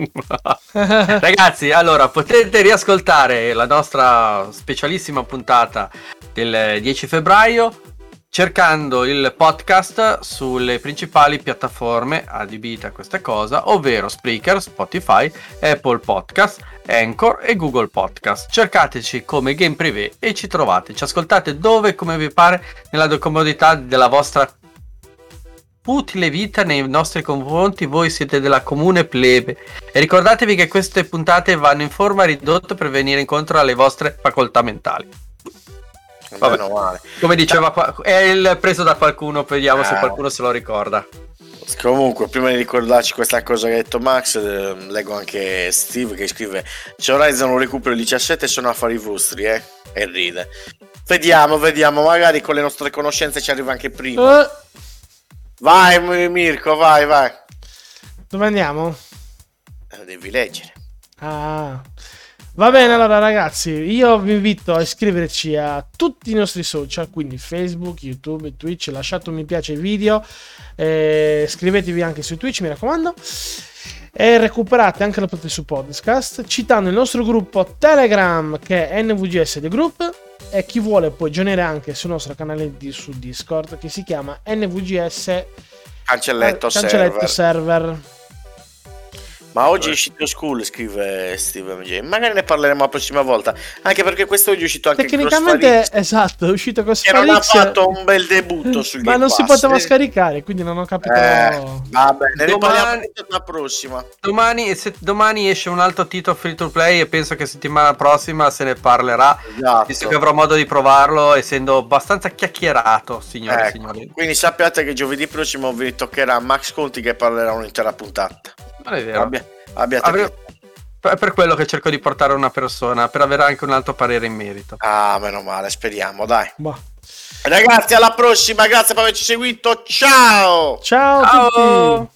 Ragazzi, allora potete riascoltare la nostra specialissima puntata del 10 febbraio cercando il podcast sulle principali piattaforme adibite a questa cosa, ovvero Spreaker, Spotify, Apple Podcast, Anchor e Google Podcast. Cercateci come Game Privé e ci trovate. Ci ascoltate dove come vi pare nella comodità della vostra utile vita nei nostri confronti, voi siete della comune plebe. E ricordatevi che queste puntate vanno in forma ridotta per venire incontro alle vostre facoltà mentali. Vabbè, come diceva, è il preso da qualcuno, vediamo eh. se qualcuno se lo ricorda. Comunque, prima di ricordarci questa cosa che ha detto Max, eh, leggo anche Steve che scrive: C'è Horizon un recupero il 17 sono affari vostri, eh? E ride. Vediamo, vediamo, magari con le nostre conoscenze ci arriva anche prima. Uh. Vai, Mirko, vai, vai. Dove andiamo? Eh, devi leggere. Ah. Va bene, allora ragazzi, io vi invito a iscriverci a tutti i nostri social, quindi Facebook, YouTube Twitch, lasciate un mi piace ai video, eh, iscrivetevi anche su Twitch, mi raccomando, e recuperate anche la potete su podcast, citando il nostro gruppo Telegram che è NVGS The Group e chi vuole può aggiornare anche sul nostro canale di, su Discord che si chiama NVGS Cancelletto, eh, Cancelletto server. server. Ma oggi è uscito School, scrive Steve MJ. Magari ne parleremo la prossima volta. Anche perché questo oggi è uscito anche Tecnicamente, esatto, è uscito con Che non ha fatto un bel debutto sul Ma Game non Pass. si poteva scaricare, quindi non ho capito. Eh, vabbè, ne domani, la prossima. Domani, se, domani esce un altro titolo free to play e penso che settimana prossima se ne parlerà. Esatto. Visto che avrò modo di provarlo, essendo abbastanza chiacchierato, signori e ecco. signori. Quindi sappiate che giovedì prossimo vi toccherà Max Conti che parlerà un'intera puntata. Non è vero. Abbia, abbiate Avrei... È per quello che cerco di portare una persona, per avere anche un altro parere in merito. Ah, meno male, speriamo, dai. Bah. Ragazzi, alla prossima, grazie per averci seguito. Ciao! Ciao! Ciao!